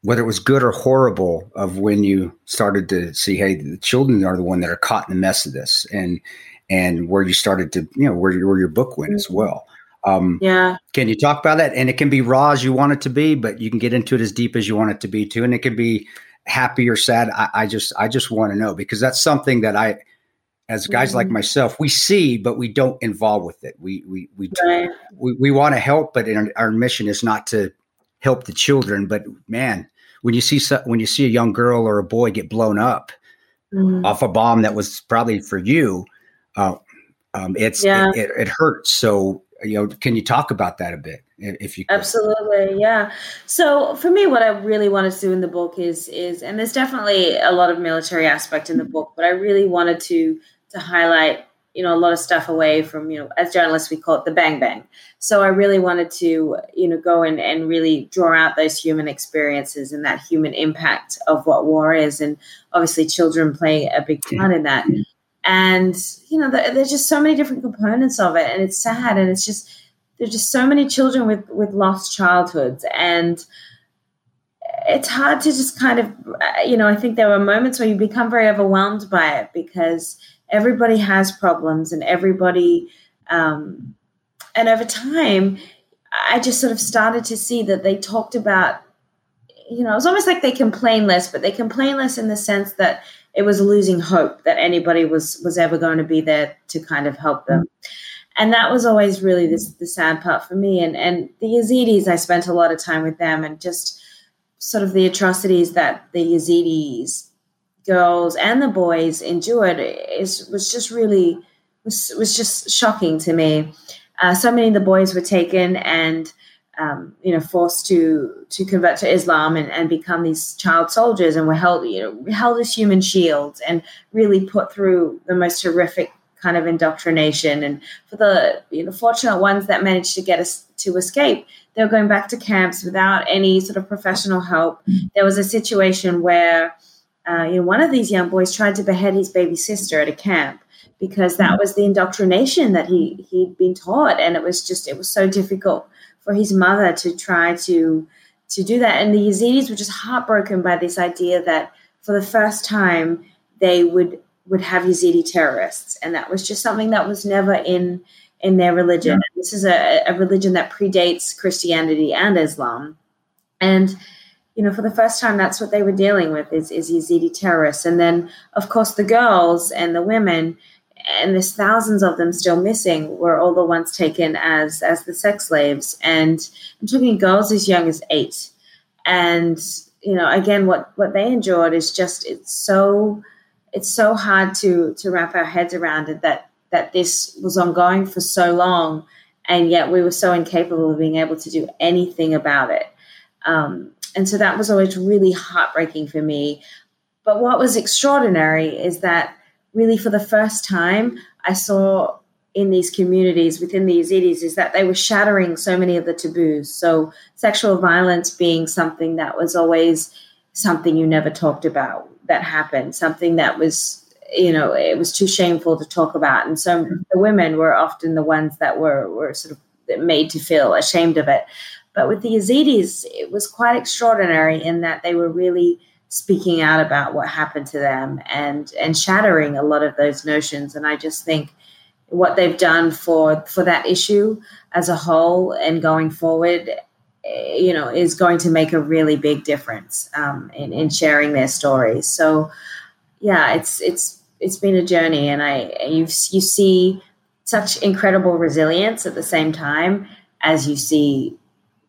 whether it was good or horrible of when you started to see, hey, the children are the one that are caught in the mess of this, and and where you started to, you know, where, where your book went mm-hmm. as well. Um, yeah. Can you talk about that? And it can be raw as you want it to be, but you can get into it as deep as you want it to be too. And it can be happy or sad. I, I just, I just want to know because that's something that I, as guys mm-hmm. like myself, we see, but we don't involve with it. We, we, we, right. we, we want to help, but our, our mission is not to help the children. But man, when you see, when you see a young girl or a boy get blown up mm-hmm. off a bomb that was probably for you, uh, um, it's yeah. it, it, it, hurts. So you know, can you talk about that a bit, if you? Could? Absolutely, yeah. So for me, what I really wanted to do in the book is is, and there's definitely a lot of military aspect in the book, but I really wanted to to highlight, you know, a lot of stuff away from, you know, as journalists we call it the bang bang. So I really wanted to, you know, go in and really draw out those human experiences and that human impact of what war is, and obviously children play a big part in that. And you know there's just so many different components of it. And it's sad. And it's just there's just so many children with with lost childhoods. And it's hard to just kind of uh, you know i think there were moments where you become very overwhelmed by it because everybody has problems and everybody um, and over time i just sort of started to see that they talked about you know, it was almost like they complain less, but they complain less in the sense that it was losing hope that anybody was was ever going to be there to kind of help them. And that was always really this, the sad part for me. And and the Yazidis, I spent a lot of time with them, and just sort of the atrocities that the Yazidis girls and the boys endured is was just really was was just shocking to me. Uh, so many of the boys were taken and um, you know, forced to to convert to Islam and, and become these child soldiers, and were held, you know, held as human shields, and really put through the most horrific kind of indoctrination. And for the you know fortunate ones that managed to get us to escape, they were going back to camps without any sort of professional help. There was a situation where uh, you know one of these young boys tried to behead his baby sister at a camp because that was the indoctrination that he he'd been taught, and it was just it was so difficult for his mother to try to to do that. And the Yazidis were just heartbroken by this idea that for the first time they would would have Yazidi terrorists, and that was just something that was never in in their religion. Yeah. This is a, a religion that predates Christianity and Islam, and you know, for the first time, that's what they were dealing with is, is Yazidi terrorists. And then, of course, the girls and the women and there's thousands of them still missing were all the ones taken as as the sex slaves. And i'm talking girls as young as eight. And you know again what what they endured is just it's so it's so hard to to wrap our heads around it that that this was ongoing for so long and yet we were so incapable of being able to do anything about it. Um, and so that was always really heartbreaking for me but what was extraordinary is that really for the first time I saw in these communities within the Yazidis is that they were shattering so many of the taboos. So sexual violence being something that was always something you never talked about that happened, something that was you know it was too shameful to talk about, and so the women were often the ones that were were sort of made to feel ashamed of it. But with the Yazidis, it was quite extraordinary in that they were really speaking out about what happened to them and and shattering a lot of those notions. And i just think what they've done for for that issue as a whole and going forward eh, you know is going to make a really big difference um, in, in sharing their stories. So yeah it's it's it's been a journey and i you you see such incredible resilience at the same time as you see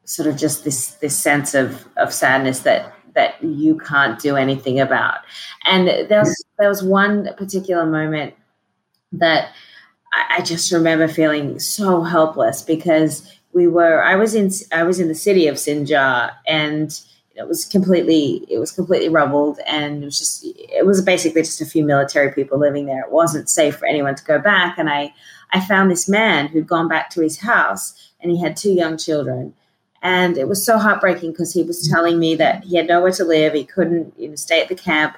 sort of just this this sense of of sadness that that you can't do anything about and there was there was one particular moment that I, just remember feeling so helpless because we were I was in I was in the city of Sinjar and it was completely it was completely rubbled and it was just it was basically just a few military people living there. It wasn't safe for anyone to go back and I I found this man who'd gone back to his house and he had two young children. And it was so heartbreaking because he was telling me that he had nowhere to live, he couldn't you know, stay at the camp,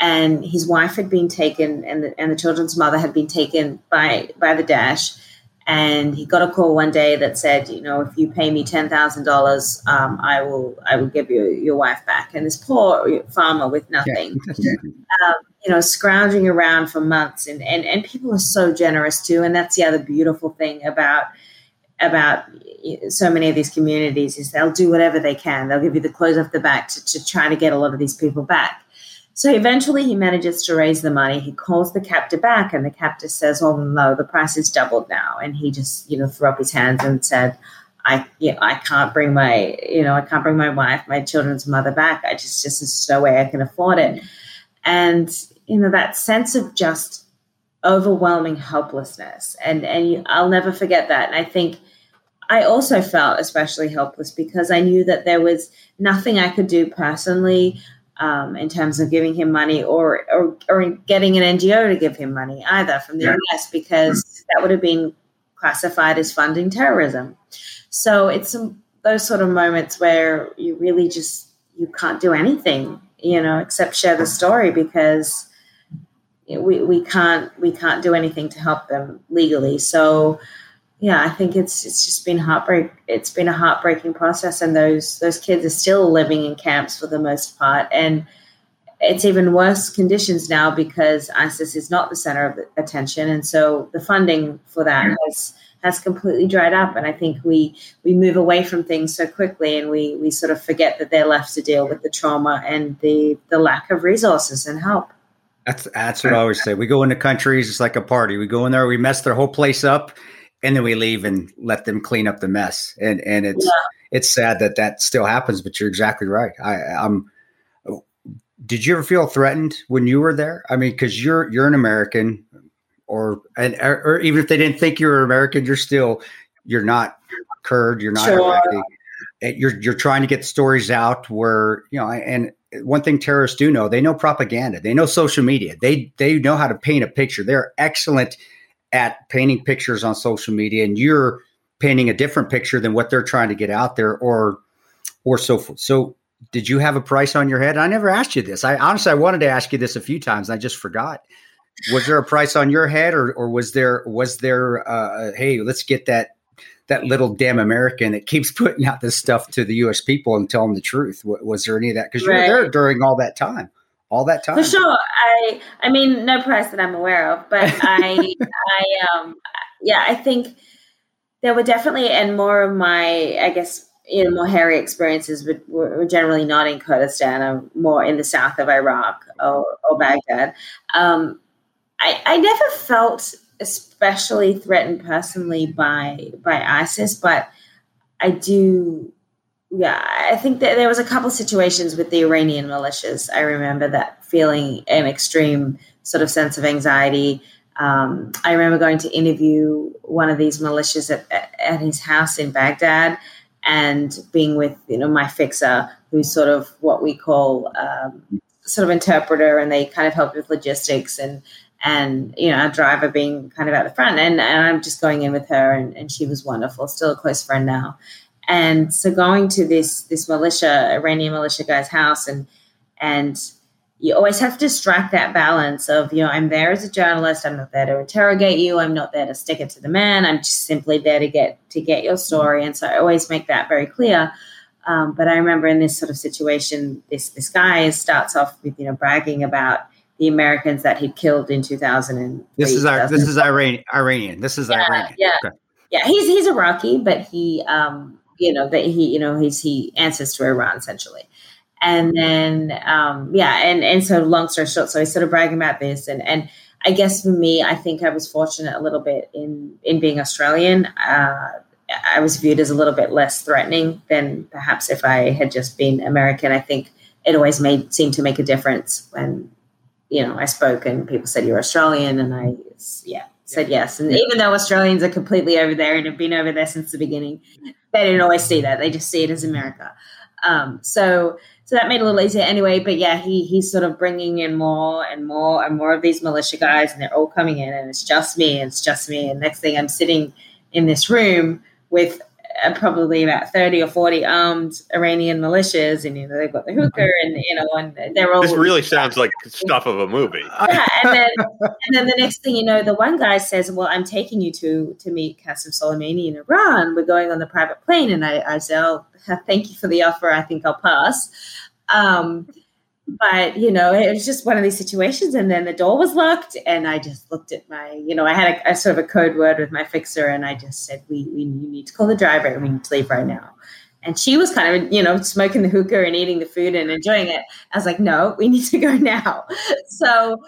and his wife had been taken and the, and the children's mother had been taken by by the daesh and he got a call one day that said you know if you pay me $10000 um, i will i will give you your wife back. And this poor farmer with nothing. Um, you know scrounging around for months and, and and people are so generous too and that's the other beautiful thing about about so many of these communities is they'll do whatever they can they'll give you the clothes off the back to, to try to get a lot of these people back so eventually he manages to raise the money. He calls the captor back, and the captor says, Oh no, the price is doubled now. And he just, you know, threw up his hands and said, I you know, I can't bring my, you know, I can't bring my wife, my children's mother back. I just just there's no way I can afford it. And, you know, that sense of just overwhelming helplessness. And and you, I'll never forget that. And I think I also felt especially helpless because I knew that there was nothing I could do personally um, in terms of giving him money or, or, or getting an NGO to give him money either from the yeah. US because that would have been classified as funding terrorism. So it's some, those sort of moments where you really just you can't do anything, you know, except share the story because we, we can't we can't do anything to help them legally. So yeah, I think it's it's just been heartbreak. It's been a heartbreaking process, and those those kids are still living in camps for the most part, and it's even worse conditions now because ISIS is not the center of attention, and so the funding for that has has completely dried up. And I think we we move away from things so quickly, and we we sort of forget that they're left to deal with the trauma and the the lack of resources and help. That's that's what I always say. We go into countries, it's like a party. We go in there, we mess their whole place up, and then we leave and let them clean up the mess. And and it's yeah. it's sad that that still happens. But you're exactly right. I, I'm. Did you ever feel threatened when you were there? I mean, because you're you're an American, or and or even if they didn't think you were American, you're still you're not Kurd, you're not sure. Iraqi. Eh, you're you're trying to get stories out where you know and one thing terrorists do know they know propaganda they know social media they they know how to paint a picture they're excellent at painting pictures on social media and you're painting a different picture than what they're trying to get out there or or so forth. So did you have a price on your head? I never asked you this. I honestly I wanted to ask you this a few times. I just forgot. Was there a price on your head or or was there was there uh, hey, let's get that that little damn American that keeps putting out this stuff to the US people and telling the truth. Was there any of that? Because you right. were there during all that time all that time. For sure. I I mean no price that I'm aware of, but I I um yeah, I think there were definitely and more of my I guess you know more hairy experiences but were generally not in Kurdistan or more in the south of Iraq or, or Baghdad. Um, I, I never felt especially threatened personally by by ISIS, but I do yeah, I think that there was a couple of situations with the Iranian militias. I remember that feeling an extreme sort of sense of anxiety. Um, I remember going to interview one of these militias at, at his house in Baghdad and being with you know my fixer, who's sort of what we call um, sort of interpreter, and they kind of help with logistics and and you know our driver being kind of at the front, and, and I'm just going in with her, and, and she was wonderful, still a close friend now. And so going to this this militia, Iranian militia guy's house, and and you always have to strike that balance of you know I'm there as a journalist. I'm not there to interrogate you. I'm not there to stick it to the man. I'm just simply there to get to get your story. And so I always make that very clear. Um, but I remember in this sort of situation, this this guy starts off with you know bragging about the Americans that he'd killed in 2000. This is our this is Iranian. Iranian. This is yeah, Iranian. Yeah, okay. yeah. He's he's Iraqi, but he um you know that he you know he's he answers to Iran essentially. And then um yeah, and and so long story short, so he's sort of bragging about this and and I guess for me, I think I was fortunate a little bit in in being Australian. Uh, I was viewed as a little bit less threatening than perhaps if I had just been American. I think it always made seemed to make a difference when you know I spoke and people said you're Australian, and I yeah said yes. And even though Australians are completely over there and have been over there since the beginning, they didn't always see that. They just see it as America. Um, so so that made it a little easier anyway. But yeah, he he's sort of bringing in more and more and more of these militia guys, and they're all coming in, and it's just me, and it's just me. And next thing, I'm sitting in this room with probably about 30 or 40 armed Iranian militias, and you know they've got the hookah, and you know, and they're all. This really sounds like stuff of a movie. Yeah, and then and then the next thing you know, the one guy says, "Well, I'm taking you to to meet Qasem Soleimani in Iran. We're going on the private plane." And I, I said, "Oh, thank you for the offer. I think I'll pass." Um, but you know it was just one of these situations and then the door was locked and i just looked at my you know i had a, a, sort of a code word with my fixer and i just said we, we need to call the driver and we need to leave right now. And she was kind of you know smoking the hookah and eating the food and enjoying it. I was like no we need to go now. So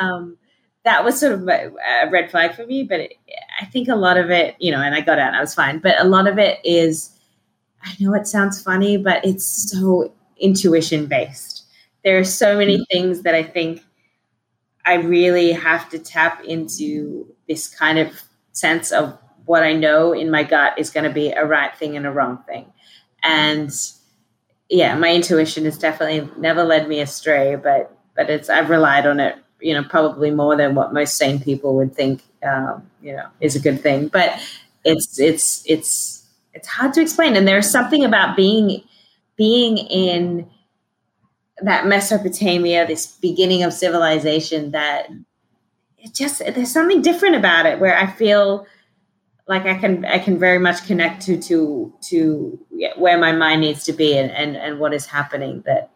um, that was sort of a, red flag for me but it, i think a lot of it you know and i got out and i was fine but a lot of it is i know it sounds funny but it's so intuition based there are so many things that I think I really have to tap into this kind of sense of what I know in my gut is going to be a right thing and a wrong thing. And yeah, my intuition has definitely never led me astray, but but it's I've relied on it, you know, probably more than what most sane people would think, um, you know, is a good thing. But it's it's it's it's hard to explain, and there's something about being being in that Mesopotamia, this beginning of civilization, that it just there's something different about it where I feel like I can I can very much connect to to to where my mind needs to be and and, and what is happening that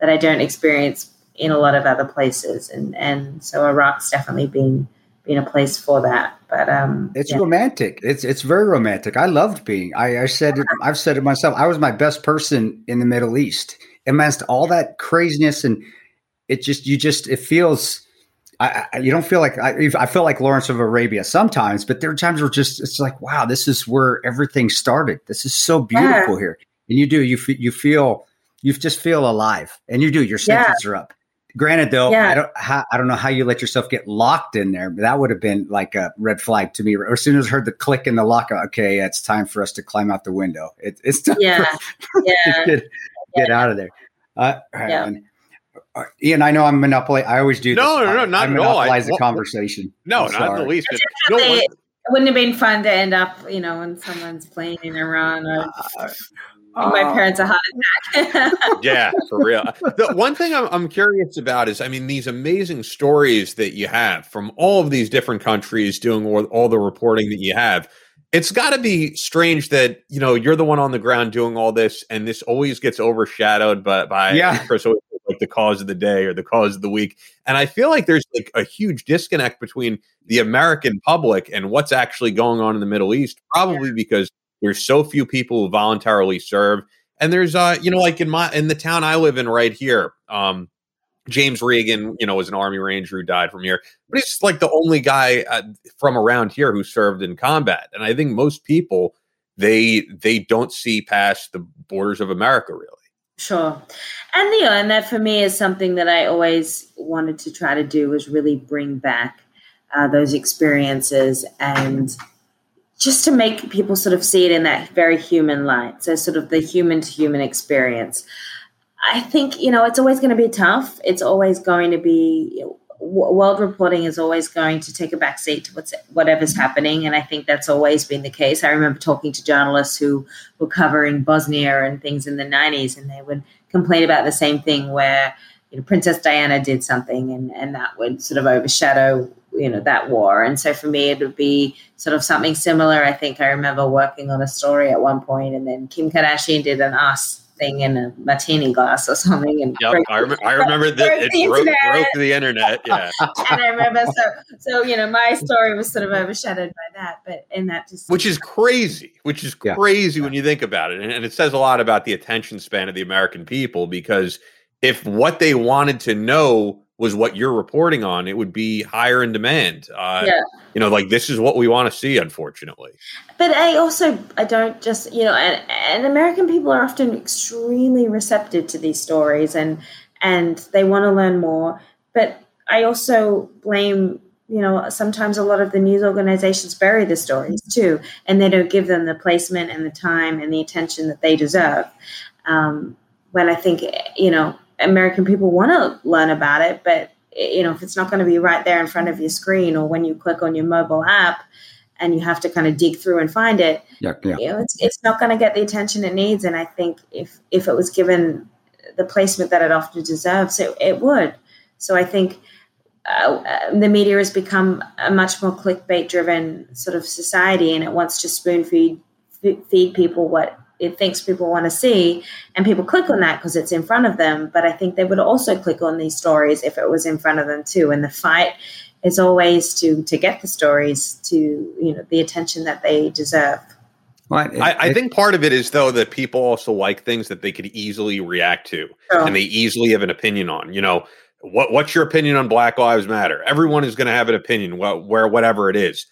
that I don't experience in a lot of other places. And and so Iraq's definitely been been a place for that. But um it's yeah. romantic. It's it's very romantic. I loved being I I said it, I've said it myself. I was my best person in the Middle East amidst all that craziness and it just you just it feels I, I, you don't feel like I, I feel like Lawrence of Arabia sometimes, but there are times where just it's like wow, this is where everything started. This is so beautiful yeah. here, and you do you f- you feel you just feel alive, and you do your senses yeah. are up. Granted, though, yeah. I don't how, I don't know how you let yourself get locked in there. But that would have been like a red flag to me. As soon as I heard the click in the lock, okay, it's time for us to climb out the window. It, it's time yeah, yeah. Get, get out of there. Uh, yeah. Uh, Ian, I know I'm monopoly. I always do. No, this. no, no, I, not I monopolize the conversation. No, I'm not sorry. the least. No, it wouldn't have been fun to end up, you know, when someone's playing in Iran or. Uh, my uh, parents a heart attack. yeah, for real. The one thing I'm, I'm curious about is, I mean, these amazing stories that you have from all of these different countries doing all, all the reporting that you have it's got to be strange that you know you're the one on the ground doing all this, and this always gets overshadowed by by yeah. Chris, like the cause of the day or the cause of the week. And I feel like there's like a huge disconnect between the American public and what's actually going on in the Middle East. Probably yeah. because there's so few people who voluntarily serve, and there's uh you know like in my in the town I live in right here. Um, James Regan, you know, was an Army Ranger who died from here, but he's like the only guy uh, from around here who served in combat. And I think most people they they don't see past the borders of America really. Sure, and you know, and that for me is something that I always wanted to try to do was really bring back uh, those experiences and just to make people sort of see it in that very human light. So, sort of the human to human experience. I think, you know, it's always going to be tough. It's always going to be, world reporting is always going to take a backseat to what's whatever's happening, and I think that's always been the case. I remember talking to journalists who were covering Bosnia and things in the '90s, and they would complain about the same thing, where you know Princess Diana did something, and and that would sort of overshadow you know that war. And so for me, it would be sort of something similar. I think I remember working on a story at one point, and then Kim Kardashian did an Us thing in a martini glass or something. And yep, I, rem- I remember that it the broke, broke, the internet. Yeah, and I remember so so you know my story was sort of overshadowed by that, but and that just which is crazy, which is crazy yeah. when you think about it, and, and it says a lot about the attention span of the American people because if what they wanted to know was what you're reporting on, it would be higher in demand. Uh, yeah. You know, like this is what we want to see, unfortunately. But I also, I don't just, you know, and, and American people are often extremely receptive to these stories and, and they want to learn more. But I also blame, you know, sometimes a lot of the news organizations bury the stories too, and they don't give them the placement and the time and the attention that they deserve. Um, when I think, you know, American people want to learn about it, but you know, if it's not going to be right there in front of your screen or when you click on your mobile app and you have to kind of dig through and find it, yeah, yeah. you know, it's, it's not going to get the attention it needs. And I think if, if it was given the placement that it often deserves, it, it would. So I think uh, the media has become a much more clickbait driven sort of society and it wants to spoon feed feed people what it thinks people want to see and people click on that because it's in front of them but i think they would also click on these stories if it was in front of them too and the fight is always to to get the stories to you know the attention that they deserve well, it, I, I, think part of it is though that people also like things that they could easily react to oh. and they easily have an opinion on. You know, what what's your opinion on Black Lives Matter? Everyone is going to have an opinion, well, where whatever it is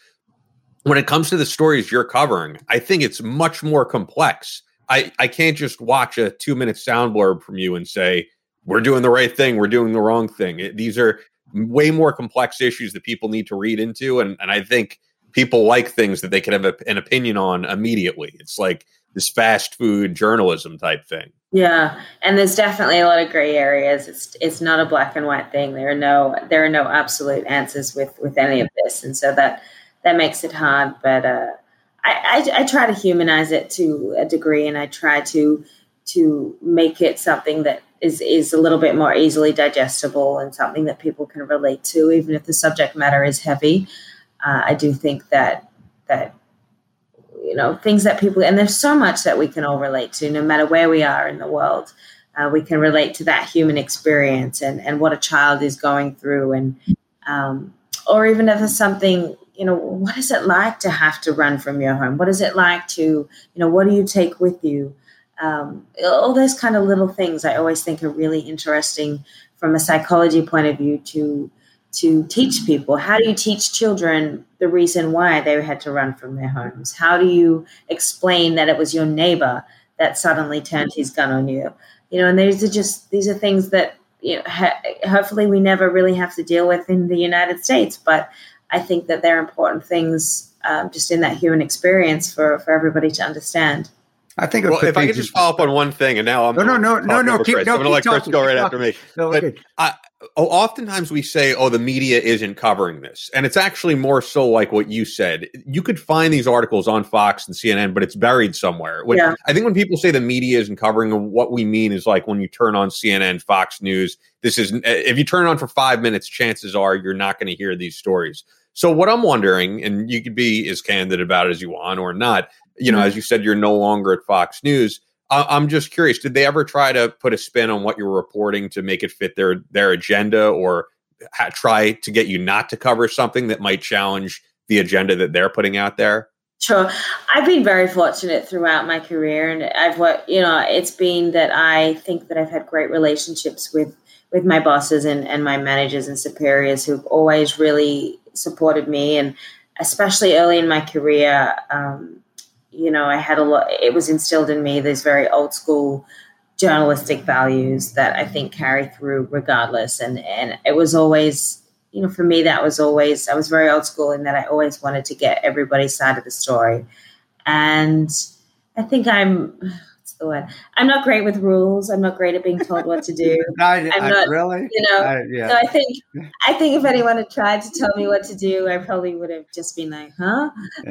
when it comes to the stories you're covering, I think it's much more complex. I, I can't just watch a two minute sound blurb from you and say, we're doing the right thing, we're doing the wrong thing. It, these are way more complex issues that people need to read into. And, and I think people like things that they can have a, an opinion on immediately. It's like this fast food journalism type thing. Yeah, and there's definitely a lot of gray areas. It's it's not a black and white thing. There are no there are no absolute answers with with any of this, and so that that makes it hard. But uh, I, I, I try to humanize it to a degree, and I try to to make it something that is is a little bit more easily digestible and something that people can relate to, even if the subject matter is heavy. Uh, I do think that that you know things that people and there's so much that we can all relate to, no matter where we are in the world. Uh, we can relate to that human experience and and what a child is going through, and um, or even if it's something you know, what is it like to have to run from your home? What is it like to, you know, what do you take with you? Um, all those kind of little things I always think are really interesting from a psychology point of view to to teach people. How do you teach children the reason why they had to run from their homes? How do you explain that it was your neighbor that suddenly turned his gun on you? You know, and these are just these are things that you know, ha- hopefully we never really have to deal with in the United States, but I think that they're important things um, just in that human experience for, for everybody to understand. I think well, if I could just follow up on one thing, and now I'm no, no, no, no, no. Keep, no, I'm going to let Chris go right after me. No, but I, oh, oftentimes we say, "Oh, the media isn't covering this," and it's actually more so like what you said. You could find these articles on Fox and CNN, but it's buried somewhere. Which yeah. I think when people say the media isn't covering, what we mean is like when you turn on CNN, Fox News. This is if you turn on for five minutes, chances are you're not going to hear these stories. So what I'm wondering, and you could be as candid about it as you want or not, you know, mm-hmm. as you said, you're no longer at Fox News. I'm just curious, did they ever try to put a spin on what you're reporting to make it fit their their agenda, or ha- try to get you not to cover something that might challenge the agenda that they're putting out there? Sure. I've been very fortunate throughout my career, and I've what you know. It's been that I think that I've had great relationships with with my bosses and, and my managers and superiors who've always really supported me and especially early in my career um, you know i had a lot it was instilled in me these very old school journalistic values that i think carry through regardless and and it was always you know for me that was always i was very old school in that i always wanted to get everybody's side of the story. And i think i'm the word. I'm not great with rules. I'm not great at being told what to do. I, am not really. You know. I, yeah. So I think I think if anyone had tried to tell me what to do, I probably would have just been like, "Huh."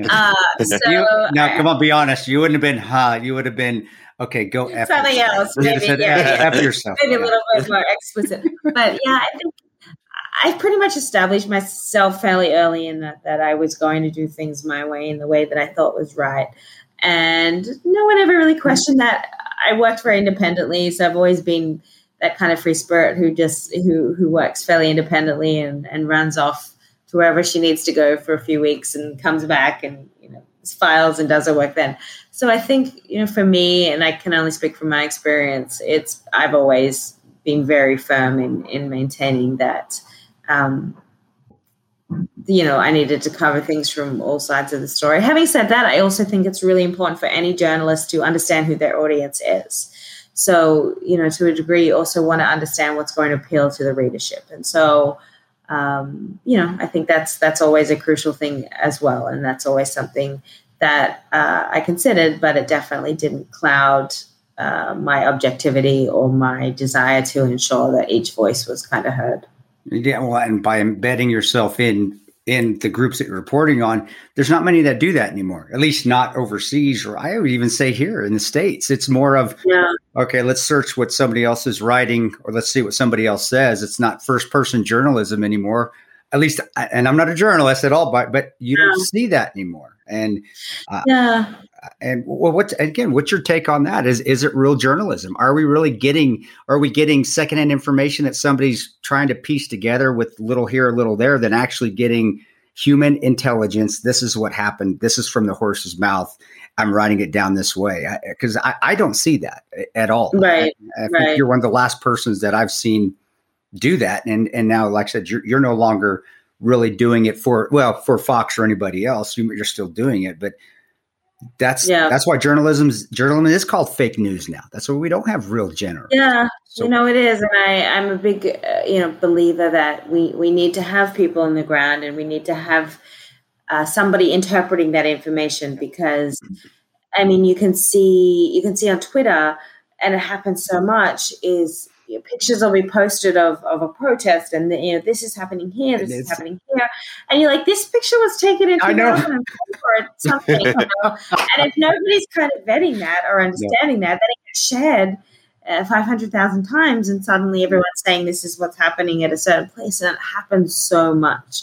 Uh, so you, now, come on, be honest. You wouldn't have been, "Huh." You would have been, "Okay, go F something yourself. else." Maybe, said, yeah, F, F yourself. Maybe yeah. a little bit more explicit. But yeah, I think I pretty much established myself fairly early in that that I was going to do things my way in the way that I thought was right and no one ever really questioned that. I worked very independently, so I've always been that kind of free spirit who just who who works fairly independently and and runs off to wherever she needs to go for a few weeks and comes back and you know files and does her work then. So I think you know for me, and I can only speak from my experience, it's I've always been very firm in in maintaining that. Um, you know, I needed to cover things from all sides of the story. Having said that, I also think it's really important for any journalist to understand who their audience is. So, you know, to a degree, you also want to understand what's going to appeal to the readership. And so, um, you know, I think that's that's always a crucial thing as well, and that's always something that uh, I considered, but it definitely didn't cloud uh, my objectivity or my desire to ensure that each voice was kind of heard. Yeah, well, and by embedding yourself in in the groups that you're reporting on, there's not many that do that anymore. At least not overseas, or I would even say here in the states. It's more of yeah. okay, let's search what somebody else is writing, or let's see what somebody else says. It's not first person journalism anymore. At least, and I'm not a journalist at all, but but you yeah. don't see that anymore. And uh, yeah, and well, what again? What's your take on that? Is is it real journalism? Are we really getting? Are we getting secondhand information that somebody's trying to piece together with little here, a little there, than actually getting human intelligence? This is what happened. This is from the horse's mouth. I'm writing it down this way because I, I, I, don't see that at all. Right. I, I right. you're one of the last persons that I've seen do that, and and now, like I said, you're you're no longer really doing it for well for Fox or anybody else. You're still doing it, but that's yeah. that's why journalism's journalism is called fake news now. That's why we don't have real general. Yeah, so, you know it is, and I I'm a big uh, you know believer that we we need to have people in the ground, and we need to have uh, somebody interpreting that information because I mean you can see you can see on Twitter, and it happens so much is you know, pictures will be posted of, of a protest and the, you know this is happening here this is happening here. And you're like this picture was taken in 2004 or something you know? and if nobody's kind of vetting that or understanding that then it gets shared uh, 500,000 times and suddenly everyone's saying this is what's happening at a certain place and it happens so much.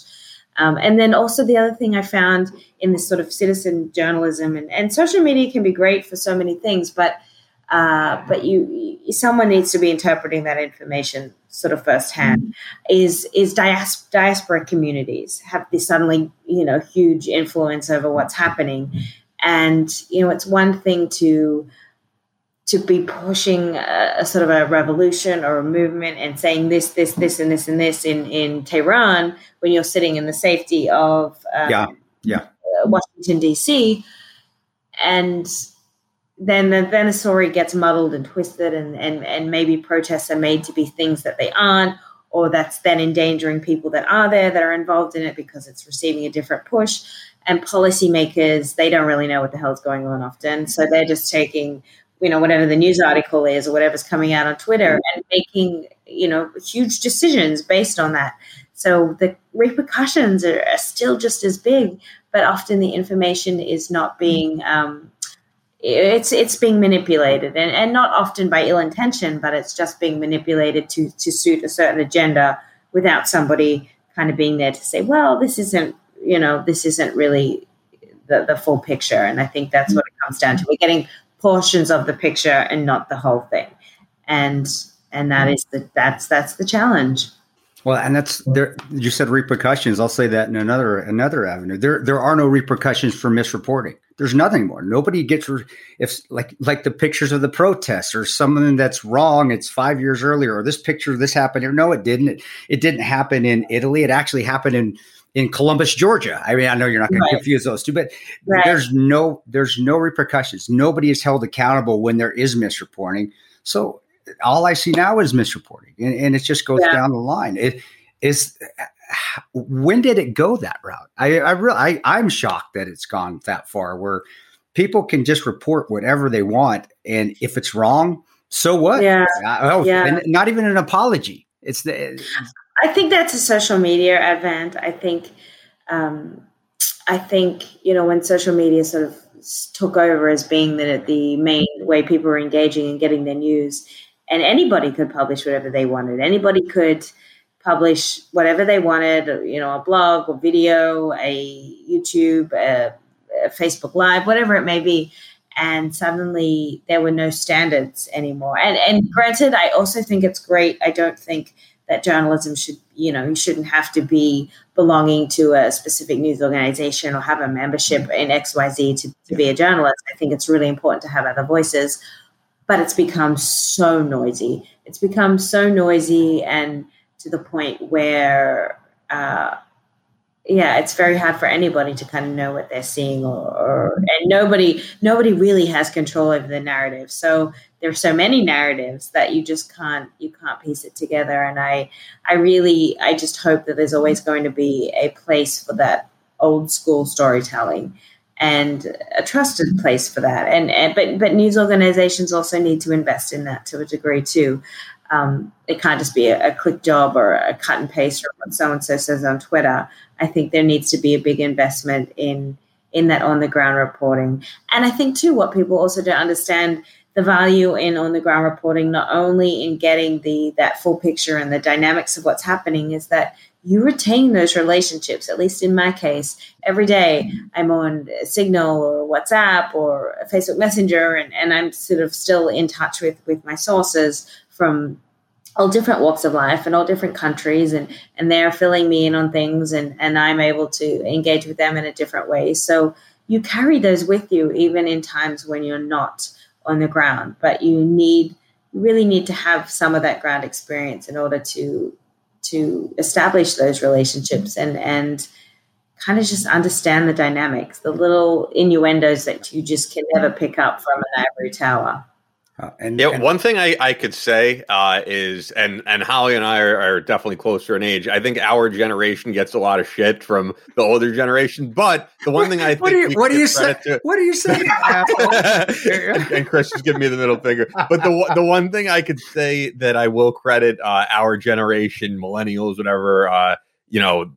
Um, and then also the other thing I found in this sort of citizen journalism and, and social media can be great for so many things, but uh, but you, someone needs to be interpreting that information sort of firsthand. Is is dias- diaspora communities have this suddenly you know huge influence over what's happening, and you know it's one thing to to be pushing a, a, sort of a revolution or a movement and saying this, this, this, and this, and this in, in Tehran when you're sitting in the safety of um, yeah, yeah. Washington D.C. and then the, then the story gets muddled and twisted and, and, and maybe protests are made to be things that they aren't or that's then endangering people that are there that are involved in it because it's receiving a different push. And policymakers they don't really know what the hell's going on often. So they're just taking you know whatever the news article is or whatever's coming out on twitter and making you know huge decisions based on that. So the repercussions are, are still just as big but often the information is not being um, it's it's being manipulated and, and not often by ill intention but it's just being manipulated to to suit a certain agenda without somebody kind of being there to say well this isn't you know this isn't really the, the full picture and i think that's what it comes down to we're getting portions of the picture and not the whole thing and and that is the that's that's the challenge well, and that's there. You said repercussions. I'll say that in another another avenue. There there are no repercussions for misreporting. There's nothing more. Nobody gets if like like the pictures of the protests or something that's wrong. It's five years earlier, or this picture this happened here. No, it didn't. It, it didn't happen in Italy. It actually happened in in Columbus, Georgia. I mean, I know you're not going right. to confuse those two, but right. there's no there's no repercussions. Nobody is held accountable when there is misreporting. So all I see now is misreporting, and, and it just goes yeah. down the line. It is when did it go that route? I I really I, I'm shocked that it's gone that far where people can just report whatever they want, and if it's wrong, so what? Yeah, oh, yeah. not even an apology. It's the. I think that's a social media event. I think, um, I think you know when social media sort of took over as being the the main way people were engaging and getting their news and anybody could publish whatever they wanted. Anybody could publish whatever they wanted, you know, a blog, a video, a YouTube, a, a Facebook Live, whatever it may be. and suddenly there were no standards anymore. And and granted, I also think it's great. I don't think that journalism should, you know, you shouldn't have to be belonging to a specific news organization or have a membership in XYZ to, to be a journalist. I think it's really important to have other voices, but it's become so noisy. It's become so noisy and to the point where, uh, yeah, it's very hard for anybody to kind of know what they're seeing, or, or and nobody nobody really has control over the narrative. So there's so many narratives that you just can't you can't piece it together. And I I really I just hope that there's always going to be a place for that old school storytelling and a trusted place for that. And, and but but news organizations also need to invest in that to a degree too. Um, it can't just be a, a, quick job or a cut and paste or what so and so says on Twitter. I think there needs to be a big investment in in that on the ground reporting. And I think too, what people also don't understand the value in on the ground reporting, not only in getting the that full picture and the dynamics of what's happening, is that you retain those relationships. At least in my case, every day I'm on Signal or WhatsApp or Facebook Messenger, and, and I'm sort of still in touch with with my sources from all different walks of life and all different countries and and they're filling me in on things and and I'm able to engage with them in a different way. So you carry those with you even in times when you're not on the ground but you need you really need to have some of that ground experience in order to to establish those relationships and and kind of just understand the dynamics the little innuendos that you just can never pick up from an ivory tower uh, and yeah, and- one thing I, I could say uh, is, and and Hollie and I are, are, definitely closer in age. I think our generation gets a lot of shit from the older generation. But the one thing I think what do you, what do you say? To, what are you saying? and, and, Chris is giving me the middle finger. But the the one thing I could say that I will credit uh, our generation, millennials, whatever uh, you know.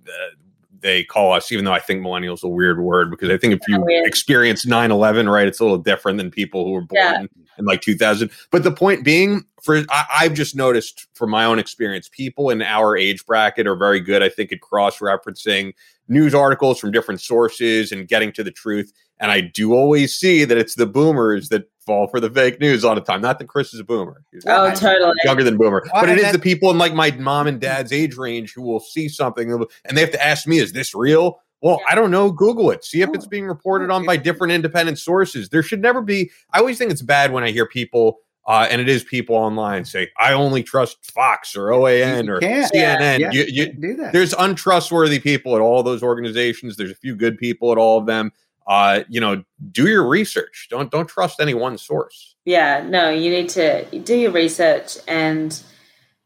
they call us, even though I think millennials is a weird word because I think if you experience 9 11, right, it's a little different than people who were born yeah in like 2000. But the point being, for I, I've just noticed from my own experience, people in our age bracket are very good, I think, at cross referencing news articles from different sources and getting to the truth. And I do always see that it's the boomers that fall for the fake news all the time. Not that Chris is a boomer. He's oh, totally. Younger than boomer. Well, but it is the people in like my mom and dad's age range who will see something and they have to ask me, is this real? Well, I don't know. Google it. See if it's being reported on by different independent sources. There should never be. I always think it's bad when I hear people, uh, and it is people online say, "I only trust Fox or OAN or CNN." Yeah. You, you, do that. There's untrustworthy people at all those organizations. There's a few good people at all of them. Uh, you know, do your research. Don't don't trust any one source. Yeah, no, you need to do your research and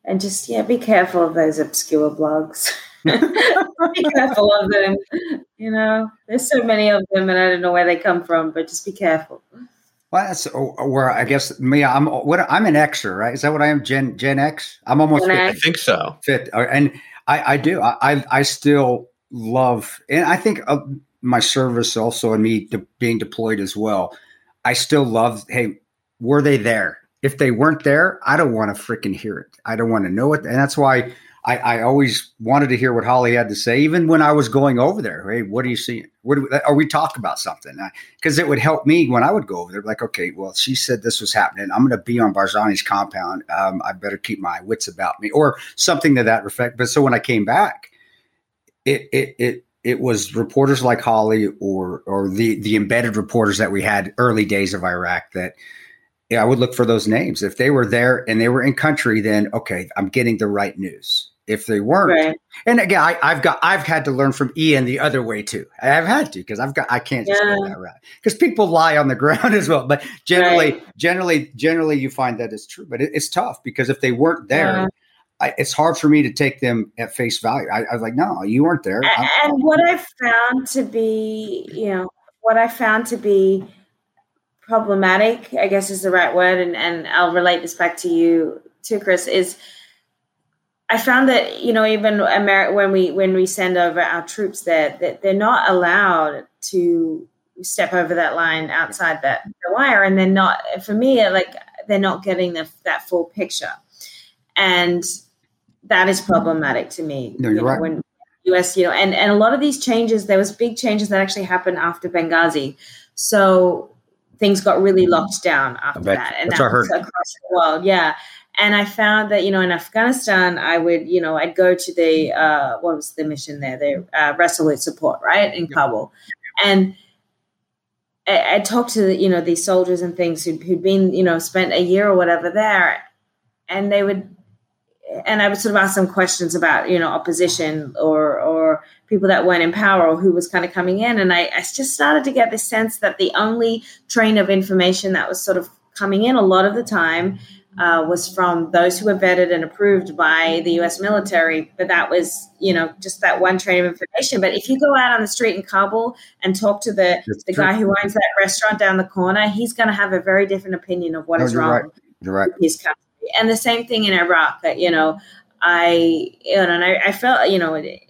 and just yeah, be careful of those obscure blogs. be careful of them. You know, there's so many of them, and I don't know where they come from, but just be careful. Well, that's oh, where I guess me. I'm what I'm an Xer, right? Is that what I am? Gen Gen X. I'm almost. Gen I think so. Fit, uh, and I I do. I I still love, and I think uh, my service also, and me de- being deployed as well. I still love. Hey, were they there? If they weren't there, I don't want to freaking hear it. I don't want to know it, and that's why I, I, always wanted to hear what Hollie had to say, even when I was going over there. Hey, what are you seeing? What are we, are we talk about something? Because it would help me when I would go over there. Like, okay, well, she said this was happening. I'm going to be on Barzani's compound. Um, I better keep my wits about me, or something to that effect. But so when I came back, it it it it was reporters like Hollie or or the the embedded reporters that we had early days of Iraq that yeah, I would look for those names. If they were there and they were in country, then okay, I'm getting the right news if they weren't. Right. And again, I, have got I've had to learn from Ian the other way too. I've had to because I've got I can't just yeah. go that route because people lie on the ground as well. But generally, right. generally, generally, you find that it's true. But it, it's tough because if they weren't there. Yeah. I, it's hard for me to take them at face value. I, I was like, no, you weren't there. And, and what I found to be, you know, what I found to be problematic, I guess is the right word, and, and I'll relate this back to you too, Chris, is I found that you know even Ameri- when we when we send over our troops there, that they're not allowed to step over that line outside that the wire, and they're not. For me, like they're not getting the, that full picture, and that is problematic to me. No, you're you know, right. When U.S. You know, and and a lot of these changes, there was big changes that actually happened after Benghazi. So things got really locked down after that, and That's that I heard. across the world. Yeah, and I found that you know in Afghanistan, I would you know I'd go to the uh, what was the mission there, the uh, Resolute Support, right in Kabul, and I, I talked to you know these soldiers and things who'd, who'd been you know spent a year or whatever there, and they would, and I would sort of ask them questions about you know opposition or or people that weren't in power or who was kind of coming in, and I, I just started to get this sense that the only train of information that was sort of coming in a lot of the time uh, was from those who were vetted and approved by the U.S. military. But that was, you know, just that one train of information. But if you go out on the street in Kabul and talk to the That's the true. guy who owns that restaurant down the corner, he's going to have a very different opinion of what No, is wrong right. You're right. his country. And the same thing in Iraq. That you know, I you know, and I, I felt you know. It,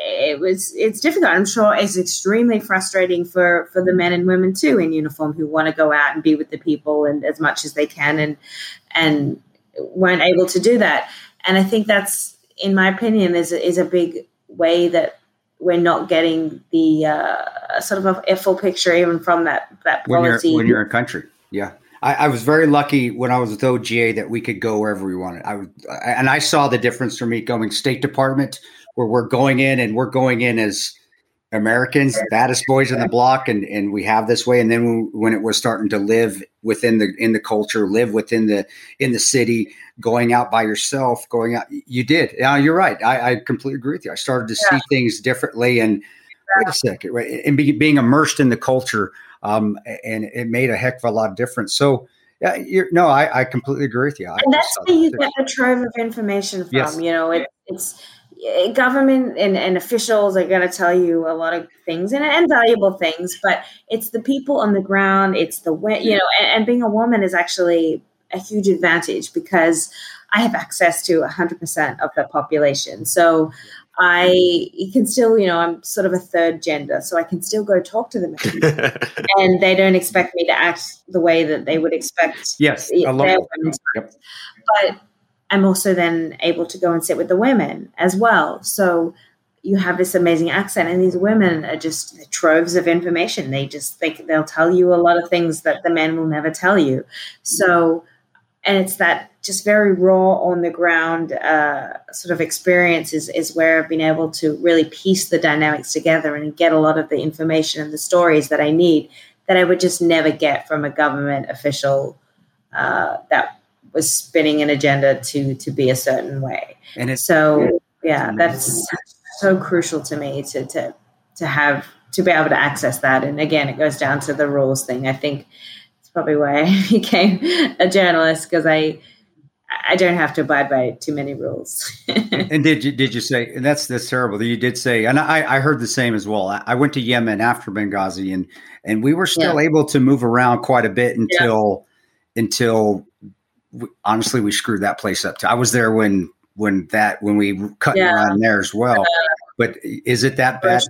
it was it's difficult i'm sure it's extremely frustrating for for the men and women too in uniform who want to go out and be with the people and as much as they can and and weren't able to do that and i think that's in my opinion is a, is a big way that we're not getting the uh, sort of a, a full picture even from that that when you're policy when you're in country. Yeah, I, I was very lucky when I was with OGA that we could go wherever we wanted. I was, I- and I saw the difference for me going State Department, where we're going in and we're going in as Americans, baddest boys in the block, and and we have this way. And then when, it was starting to live within the in the culture, live within the in the city, going out by yourself, going out, you did. Yeah, you're right. I, I completely agree with you. I started to see things differently, and wait a second, right? And be, being immersed in the culture, um, and it made a heck of a lot of difference. So, yeah, you're, no, I, I completely agree with you. I and that's where you that get the trove of information from. Yes. You know, it, it's Eh, government and, and officials are going to tell you a lot of things and, and valuable things, but it's the people on the ground. It's the way you know, and, and being a woman is actually a huge advantage because I have access to 100% of the population. So I can still, you know, I'm sort of a third gender, so I can still go talk to them, and they don't expect me to act the way that they would expect Yes, their I love that. women to Yep. but I'm also then able to go and sit with the women as well. So you have this amazing accent, and these women are just troves of information. They just they they'll tell you a lot of things that the men will never tell you. So, and it's that just very raw on the ground uh, sort of experience is, is where I've been able to really piece the dynamics together and get a lot of the information and the stories that I need that I would just never get from a government official uh, that was spinning an agenda to to be a certain way. And it's So yeah, that's so crucial to me to to to have to be able to access that. And again, it goes down to the rules thing. I think it's probably why I became a journalist because I I don't have to abide by too many rules. and did you did you say and that's that's terrible. You did say, and I, I heard the same as well. I, I went to Yemen after Benghazi, and and we were still able to move around quite a bit until until we, honestly we screwed that place up. too. I was there when when that when we cut Yeah. around there as well. But is it that bad?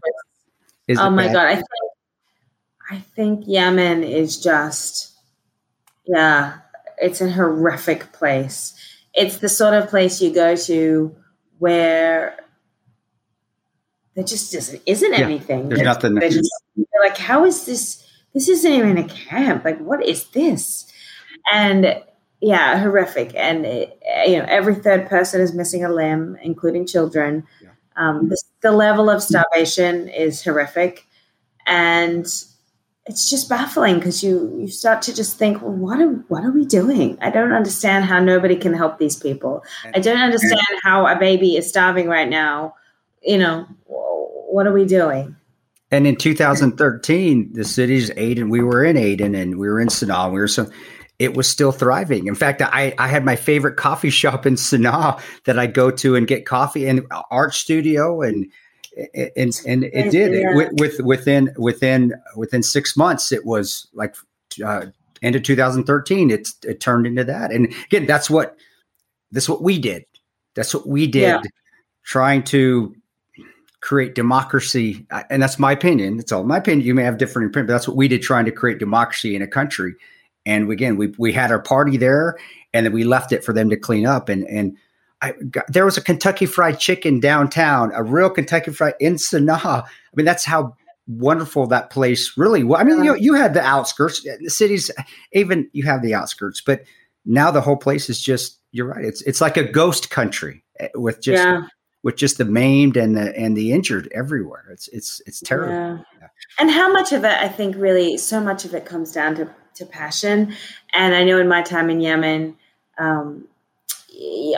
Is oh my bad? god, I think I think Yemen is just yeah, it's a horrific place. It's the sort of place you go to where there just isn't, isn't Yeah, anything. there's They're- nothing. they're just- they're like, how is this? This isn't even a camp. Like, what is this? And yeah, horrific. And it, you know, every third person is missing a limb, including children. Yeah. Um, the, the level of starvation is horrific, and it's just baffling because you you start to just think, well, what are what are we doing? I don't understand how nobody can help these people. I don't understand how a baby is starving right now. You know, what are we doing? And in 2013, the city's Aden, we were in Aden and we were in Sanaa. We were so it was still thriving. In fact, I, I had my favorite coffee shop in Sanaa that I go to and get coffee and art studio and and and it did. Yeah. with, with within within within six months it was like uh, end of 2013 it it turned into that. And again that's what that's what we did. That's what we did Yeah. trying to create democracy. And that's my opinion. It's all my opinion. You may have different opinion but that's what we did trying to create democracy in a country and again we we had our party there and then we left it for them to clean up and and I got, there was a Kentucky Fried Chicken downtown, a real Kentucky Fried in Sanaa. I mean, that's how wonderful that place really well. I mean, you you had the outskirts, the cities, even you have the outskirts, but now the whole place is just. You're right. It's it's like a ghost country eh, with just yeah. with just the maimed and the and the injured everywhere. It's it's it's terrible. Yeah. And how much of it, I think, really, so much of it comes down to to passion. And I know in my time in Yemen, um,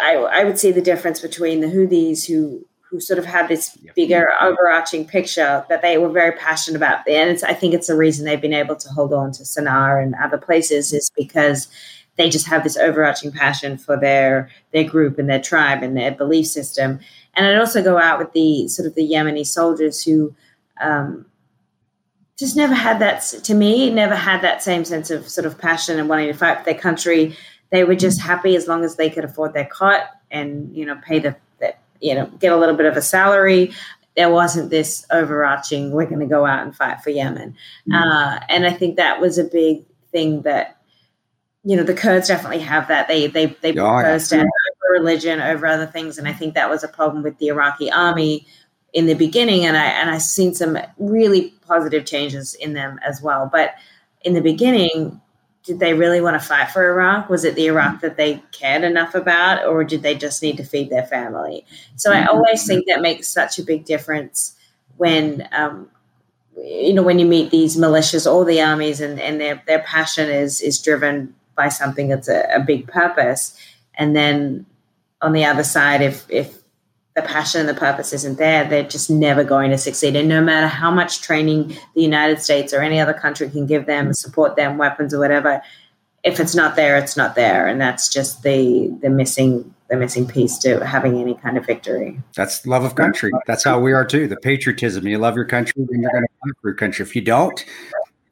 I, I would see the difference between the Houthis who who sort of had this bigger overarching picture that they were very passionate about. And it's, I think it's the reason they've been able to hold on to Sana'a and other places is because they just have this overarching passion for their their group and their tribe and their belief system. And I'd also go out with the sort of the Yemeni soldiers who um, just never had that. To me, never had that same sense of sort of passion and wanting to fight for their country. They were just happy as long as they could afford their cot and you know pay the, the you know get a little bit of a salary there wasn't this overarching we're going to go out and fight for yemen mm-hmm. uh, and i think that was a big thing that you know the Kurds definitely have that. They they they oh, yeah. over religion over other things, and I think that was a problem with the Iraqi army in the beginning. And I and I've seen some really positive changes in them as well. But in the beginning, did they really want to fight for Iraq? Was it the Iraq that they cared enough about, or did they just need to feed their family? So I always think that makes such a big difference when. Um, you know when you meet these militias or the armies and, and their, their passion is is driven by something that's a, a big purpose. And then on the other side, if if the passion and the purpose isn't there, they're just never going to succeed. And no matter how much training the United States or any other country can give them, support them, weapons or whatever, if it's not there, it's not there. And that's just the the missing the missing piece to having any kind of victory. That's love of country. That's how we are too. The patriotism. You love your country, then you're going to fight for your country. If you don't,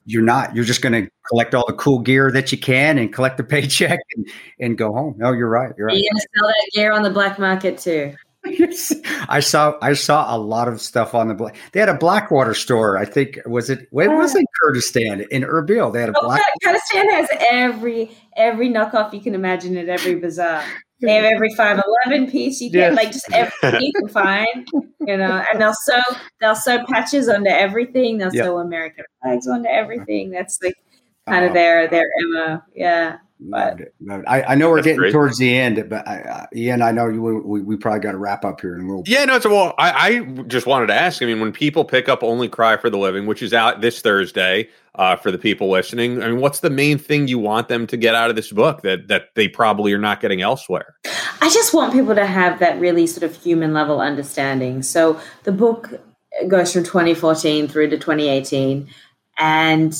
you're not. You're just going to collect all the cool gear that you can and collect the paycheck and, and go home. No, you're right. You're right. You're going to sell that gear on the black market too. I saw I saw a lot of stuff on the black. They had a Blackwater store. I think was it. Where was uh. it? Kurdistan in Erbil. They had a oh, black. Kurdistan has every every knockoff you can imagine at every bazaar. They have every five eleven piece you get, yes. like just everything you can find, you know. And they'll sew they'll sew patches onto everything. They'll yep. sew American flags onto everything. That's like kind of their their Emma, Yeah. But I, I know we're getting great. towards the end, but I, uh, Ian, I know you, we, we probably got to wrap up here in a little. Yeah, no, it's a, well. I, I just wanted to ask. I mean, when people pick up "Only Cry for the Living," which is out this Thursday uh, for the people listening, I mean, what's the main thing you want them to get out of this book that that they probably are not getting elsewhere? I just want people to have that really sort of human level understanding. So the book goes from 2014 through to 2018, and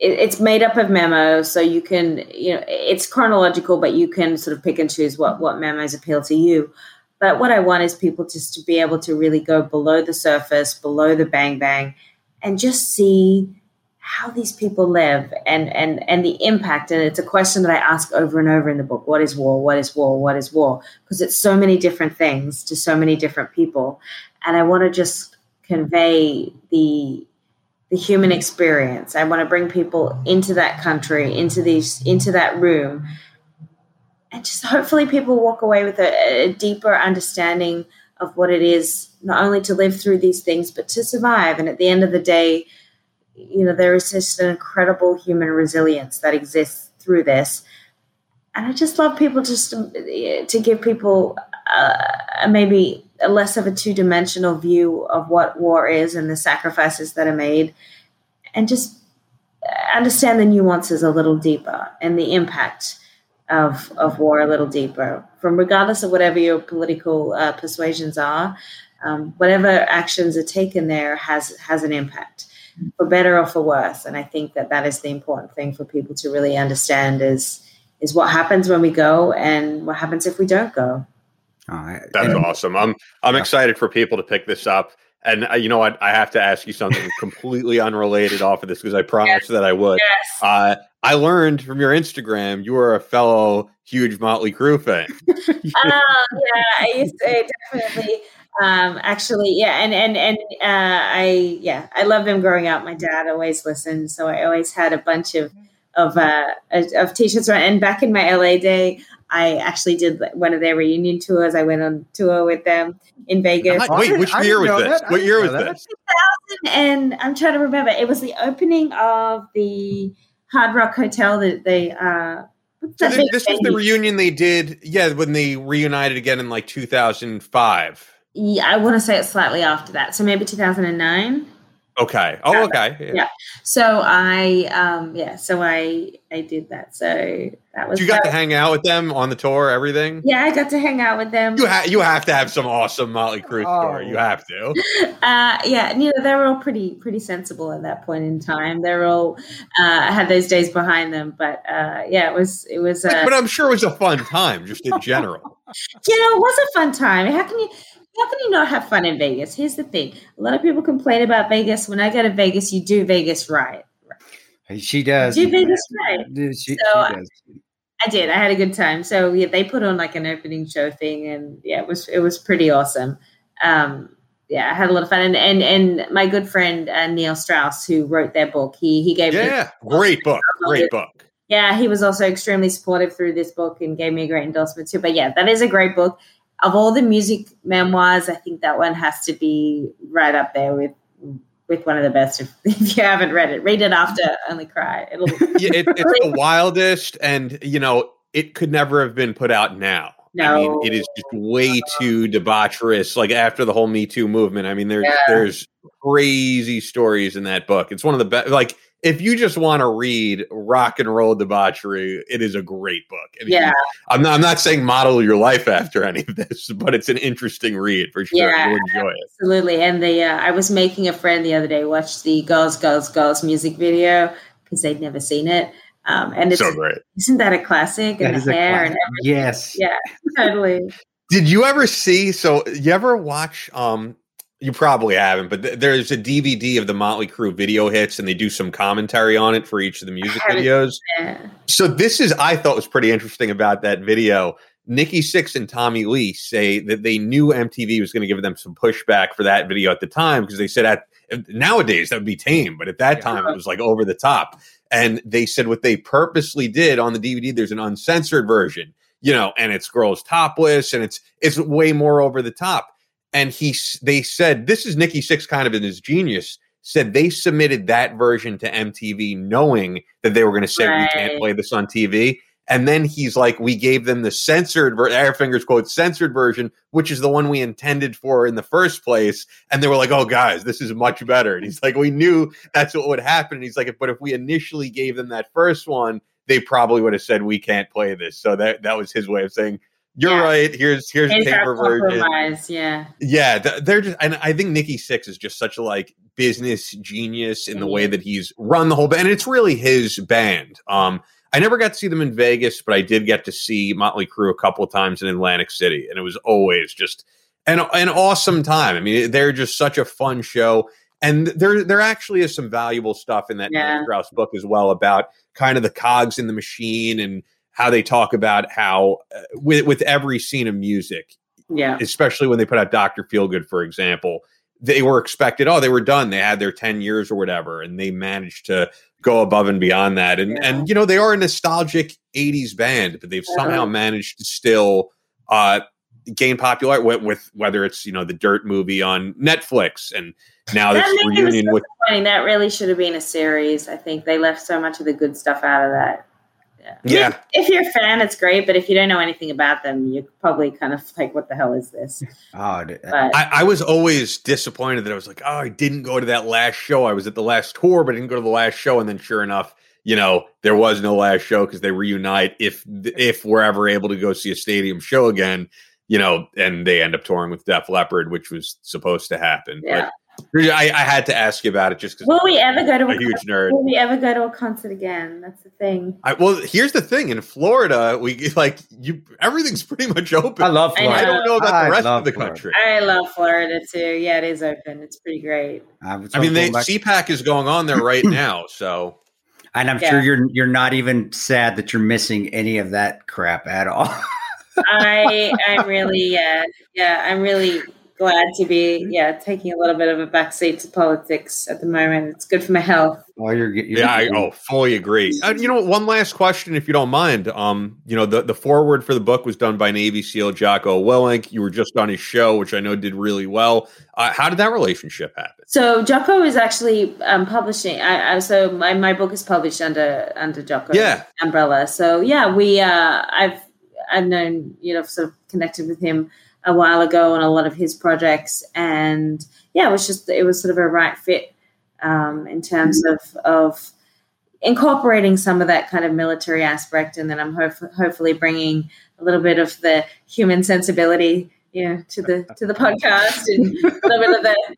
it, it's made up of memos, so you can, you know, it's chronological, but you can sort of pick and choose what what memos appeal to you. But what I want is people just to be able to really go below the surface, below the bang bang, and just see how these people live and and and the impact. And it's a question that i ask over and over in the book. What is war? What is war? What is war? Because it's so many different things to so many different people. And i want to just convey the the human experience. I want to bring people into that country, into these, into that room, and just hopefully people walk away with a, a deeper understanding of what it is not only to live through these things but to survive. And at the end of the day, you know, there is just an incredible human resilience that exists through this. And I just love people just to, to give people uh, maybe less of a two dimensional view of what war is and the sacrifices that are made, and just understand the nuances a little deeper and the impact of of war a little deeper. From regardless of whatever your political uh, persuasions are, um, whatever actions are taken there has has an impact, for better or for worse. And I think that that is the important thing for people to really understand is is what happens when we go and what happens if we don't go. Uh, That's and, awesome. I'm I'm yeah. excited for people to pick this up. And uh, you know what? I have to ask you something completely unrelated off of this because I promised yes. that I would. Yes. Uh, I learned from your Instagram you are a fellow huge Motley Crue fan. yeah. Um, yeah, I used to definitely. Um, actually, yeah, and and and uh, I yeah, I loved them growing up. My dad always listened, so I always had a bunch of of uh, of t-shirts. Right? And back in my LA day, I actually did one of their reunion tours. I went on tour with them in Vegas. Wait, which year was this? What year was this? and I'm trying to remember. It was the opening of the Hard Rock Hotel that they. Uh, so this, this was the reunion they did, yeah, when they reunited again in like 2005. Yeah, I want to say it's slightly after that, so maybe 2009. Okay. Oh, okay. Yeah. yeah. So I, um, yeah, so I, I did that. So that was. You got to hang out with them on the tour, everything. Yeah, I got to hang out with them. You have, you have to have some awesome Motley Crue oh. story. You have to. Uh, yeah, you know, they were all pretty, pretty sensible at that point in time. They're all uh, had those days behind them, but uh, yeah, it was, it was. Uh, but I'm sure it was a fun time, just in general. you know, it was a fun time. How can you? How can you not have fun in Vegas? Here's the thing: a lot of people complain about Vegas. When I go to Vegas, you do Vegas right. She does. You do Vegas right. She, so she does. I did. I had a good time. So yeah, they put on like an opening show thing, and yeah, it was it was pretty awesome. Um, yeah, I had a lot of fun, and and and my good friend uh, Neil Strauss, who wrote their book, he he gave yeah, me, great book, great book. Yeah, he was also extremely supportive through this book and gave me a great endorsement too. But yeah, that is a great book of all the music memoirs, I think that one has to be right up there with with one of the best. If, if you haven't read it, read it after Only Cry. It'll yeah, it, it's the wildest, and you know it could never have been put out now. No. I mean, it is just way too debaucherous. Like after the whole Me Too movement, I mean, there's yeah. there's crazy stories in that book. It's one of the best. Like if you just want to read rock and roll debauchery, it is a great book. yeah, you, I'm not. I'm not saying model your life after any of this, but it's an interesting read for sure. Yeah, You'll enjoy it. Absolutely. And the uh, I was making a friend the other day watch the "Girls, Girls, Girls" music video because they'd never seen it. Um, and it's so great. Isn't that a classic? That and the hair and everything. Yes. Yeah. Totally. Did you ever see? So you ever watch? Um, you probably haven't, but th- there's a DVD of the Motley Crue video hits, and they do some commentary on it for each of the music videos. So this is, I thought, was pretty interesting about that video. Nikki Sixx and Tommy Lee say that they knew MTV was going to give them some pushback for that video at the time because they said at nowadays that would be tame, but at that yeah. time it was like over the top. And they said what they purposely did on the DVD. There's an uncensored version, you know, and it's girls topless, and it's it's way more over the top and he they said this is Nikki Sixx kind of in his genius said they submitted that version to MTV knowing that they were going to say right. we can't play this on TV. And then he's like, we gave them the censored, ver- fingers quote, censored version, which is the one we intended for in the first place. And they were like, oh, guys, this is much better. And he's like, we knew that's what would happen. And he's like, but if we initially gave them that first one, they probably would have said, we can't play this. So that, that was his way of saying, you're yeah. right. Here's here's a paper version. Yeah, yeah. They're just, and I think Nikki Sixx is just such a like business genius in the way that he's run the whole band. And it's really his band. Um, I never got to see them in Vegas, but I did get to see Motley Crue a couple of times in Atlantic City, and it was always just an an awesome time. I mean, they're just such a fun show. And there, there actually is some valuable stuff in that yeah. Strauss book as well about kind of the cogs in the machine and how they talk about how uh, with with every scene of music, yeah, especially when they put out Doctor Feelgood, for example, they were expected. Oh, they were done. They had their ten years or whatever, and they managed to go above and beyond that. And yeah. and you know they are a nostalgic '80s band, but they've somehow managed to still uh, gain popularity with, with, whether it's you know the Dirt movie on Netflix and now this reunion with. That really should have been a series. I think they left so much of the good stuff out of that. Yeah. yeah. If, you're a fan, it's great. But if you don't know anything about them, you're probably kind of like, what the hell is this? Oh, uh, but, I, I, was always disappointed that I was like, oh, I didn't go to that last show. I was at the last tour, but I didn't go to the last show. And then sure enough, you know, there was no last show because they reunite if if we're ever able to go see a stadium show again, you know, and they end up touring with Def Leppard, which was supposed to happen. Yeah. But I, I, had to ask you about it just because. Will we ever go to a, a huge nerd? Will we ever go to a concert again? That's the thing. I, well, here's the thing: in Florida, we like you. Everything's pretty much open. I love Florida. I, I don't know about I the rest of the Florida. country. I love Florida too. Yeah, it is open. It's pretty great. I, mean, they, CPAC is going on there right now, so. And I'm yeah. sure you're you're not even sad that you're missing any of that crap at all. I I'm really yeah yeah I'm really glad to be yeah taking a little bit of a backseat to politics at the moment. It's good for my health. Oh, you're, you're yeah, I oh, fully agree. Uh, you know, one last question, if you don't mind. Um, you know, the the foreword for the book was done by Navy SEAL Jocko Willink. You were just on his show, which I know did really well. Uh, how did that relationship happen? So Jocko is actually um, publishing. I, I, so my, my book is published under under Jocko yeah. umbrella. So yeah, we uh, I've I've known you know sort of connected with him a while ago on a lot of his projects, and yeah, it was just it was sort of a right fit um, in terms of of incorporating some of that kind of military aspect, and then I'm ho- hopefully bringing a little bit of the human sensibility, you know, to the to the podcast and a little bit of the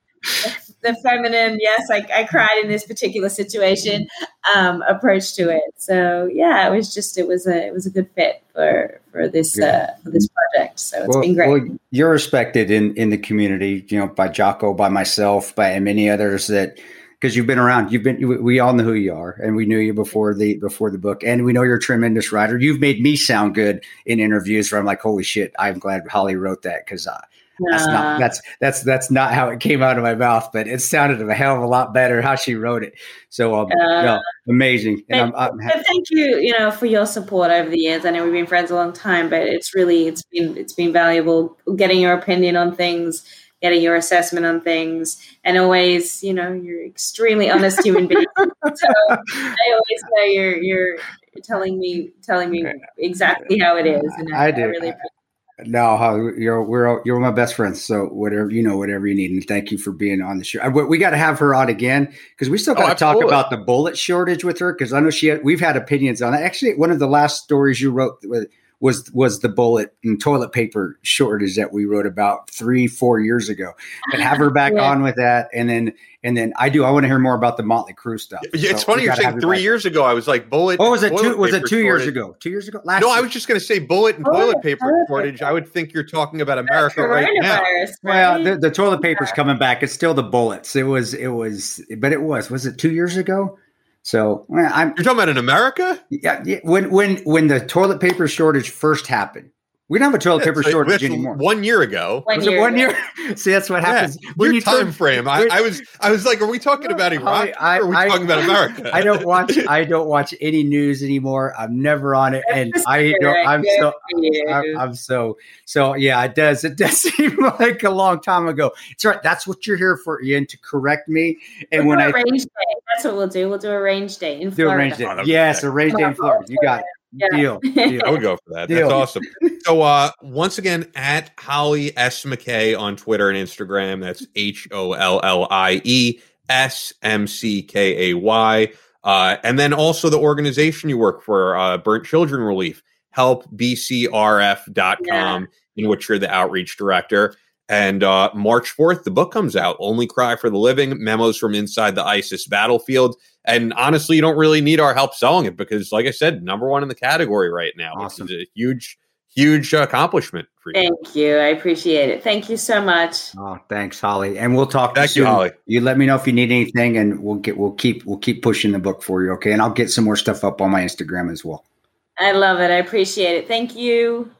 the feminine, yes, I, I cried in this particular situation um, approach to it. So yeah, it was just it was a it was a good fit for for this uh, for this project. So it's well, been great. Well, you're respected in in the community, you know, by Jocko, by myself, by many others that because you've been around. You've been. We all know who you are, and we knew you before the before the book, and we know you're a tremendous writer. You've made me sound good in interviews where I'm like, "Holy shit!" I'm glad Hollie wrote that because uh, that's not that's that's that's not how it came out of my mouth, but it sounded a hell of a lot better how she wrote it. So um, uh, no, amazing. And I'm, I'm thank you, you know, for your support over the years. I know we've been friends a long time, but it's really it's been it's been valuable getting your opinion on things, getting your assessment on things, and always, you know, you're extremely honest human being. so I always know you're you're telling me telling me exactly how it is, and I, I do. I really no, uh, you're we're you're my best friends. So whatever you know, whatever you need, and thank you for being on the show. Uh, we got to have her on again because we still got to oh, talk about the bullet shortage with her because I know she had, we've had opinions on it. Actually, one of the last stories you wrote uh, was was the bullet and toilet paper shortage that we wrote about three four years ago. But have her back yeah. on with that, and then and then I do. I want to hear more about the Motley Crue stuff. Yeah, it's so funny you're saying three years ago. I was like bullet. What was it? Two, was it two years ago? Two years ago? Last no, year. I was just going to say bullet and toilet paper shortage. I would think you're talking about America right now. Right? Well, the, the toilet paper's yeah. coming back. It's still the bullets. It was. It was. But it was. Was it two years ago? So I'm. You're talking about in America? Yeah, yeah. When when when the toilet paper shortage first happened, we don't have a toilet paper shortage anymore. One year ago. One year it one year? See, that's what happens. Yeah. When you time turn, frame. I, I, was I was like, are we talking about Iraq I, or are we I, talking about America? I don't watch I don't watch any news anymore. I'm never on it. And I don't I'm so I'm, I'm, so so yeah, it does. It does seem like a long time ago. It's right. That's what you're here for, Ian, to correct me. And we'll when I range day, that's what we'll do. We'll do a range day in Florida. Do a range day. Yes, a range day in Florida. You got it. Yeah. Deal, deal. I would go for that. Deal. That's awesome. So uh once again at Hollie S McKay on Twitter and Instagram. That's H O L L I E S M C K A Y. Uh, and then also the organization you work for, uh, Burnt Children Relief, helpbcrf.com, yeah. in which you're the outreach director. And uh, March 4th, the book comes out Only Cry for the Living Memos from Inside the ISIS Battlefield. And honestly, you don't really need our help selling it because, like I said, number one in the category right now, awesome. which is a huge, huge accomplishment for you. Thank you. I appreciate it. Thank you so much. Oh, thanks, Hollie. And we'll talk. Thank you, Hollie. You let me know if you need anything, and we'll get we'll keep we'll keep pushing the book for you. Okay, and I'll get some more stuff up on my Instagram as well. I love it. I appreciate it. Thank you.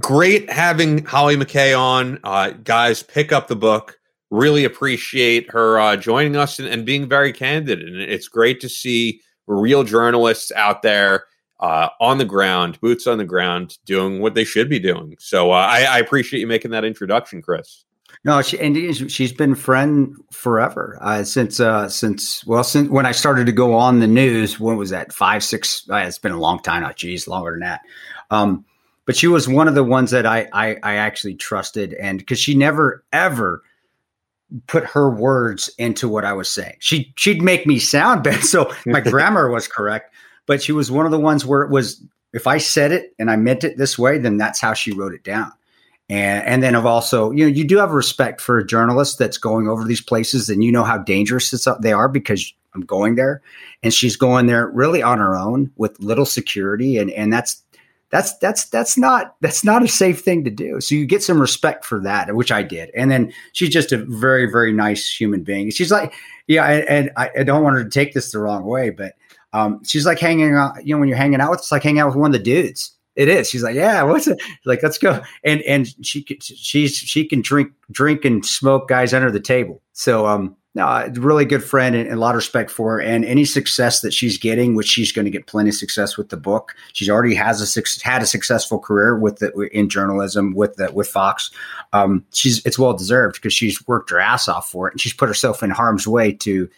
Great having Hollie McKay on. Uh, guys, pick up the book really appreciate her uh, joining us and, and, being very candid. And it's great to see real journalists out there uh, on the ground, boots on the ground, doing what they should be doing. So uh, I, I, appreciate you making that introduction, Chris. No, she, and she's been friend forever uh, since uh, since well since when I started to go on the news. When was that? Five, six? Uh, it's been a long time. Oh, geez, longer than that. Um, but she was one of the ones that I I, I actually trusted, and because she never ever put her words into what I was saying. She she'd make me sound bad, so my grammar was correct. But she was one of the ones where it was if I said it and I meant it this way, then that's how she wrote it down. And and then I've also you know you do have respect for a journalist that's going over these places and you know how dangerous they are because I'm going there, and she's going there really on her own with little security, and and that's that's that's that's not that's not a safe thing to do. So you get some respect for that, which I did. And then she's just a very very nice human being. She's like, yeah, and, I, I, don't want her to take this the wrong way, but um, she's like hanging out. You know, when you're hanging out with, it's like hanging out with one of the dudes. It is. She's like, yeah, what's it? Like, let's go. And and she she's she can drink drink and smoke guys under the table. So um, no, really good friend and, and, a lot of respect for her. And any success that she's getting, which she's going to get plenty of success with the book. She's already has a had a successful career with the, in journalism with the, with Fox. Um, she's it's well deserved because she's worked her ass off for it, and she's put herself in harm's way to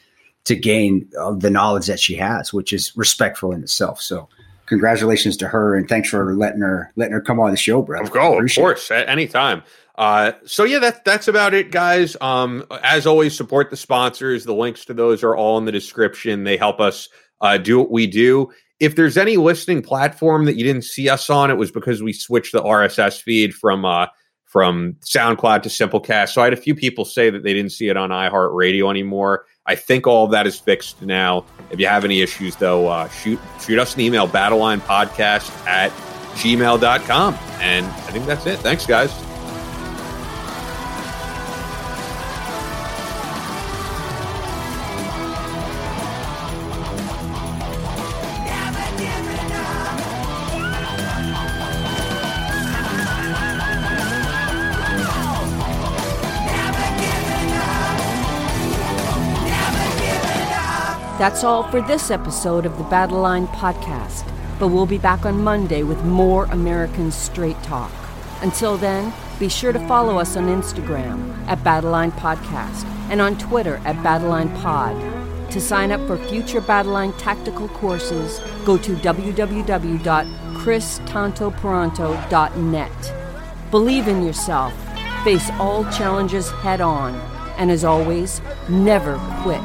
to gain uh, the knowledge that she has, which is respectful in itself. So congratulations to her and thanks for letting her letting her come on the show, bro. Oh, of course, at any time. Uh, so yeah, that that's about it, guys. Um, as always, support the sponsors. The links to those are all in the description. They help us uh, do what we do. If there's any listening platform that you didn't see us on, it was because we switched the RSS feed from uh, from SoundCloud to Simplecast. So I had a few people say that they didn't see it on iHeartRadio anymore. I think all of that is fixed now. If you have any issues, though, uh, shoot shoot us an email, battlelinepodcast at gmail.com. And I think that's it. Thanks, guys. That's all for this episode of the Battle Line Podcast, but we'll be back on Monday with more American Straight Talk. Until then, be sure to follow us on Instagram at Battleline Podcast and on Twitter at Battleline Pod. To sign up for future Battleline tactical courses, go to www.christantoparonto.net. Believe in yourself, face all challenges head on, and as always, never quit.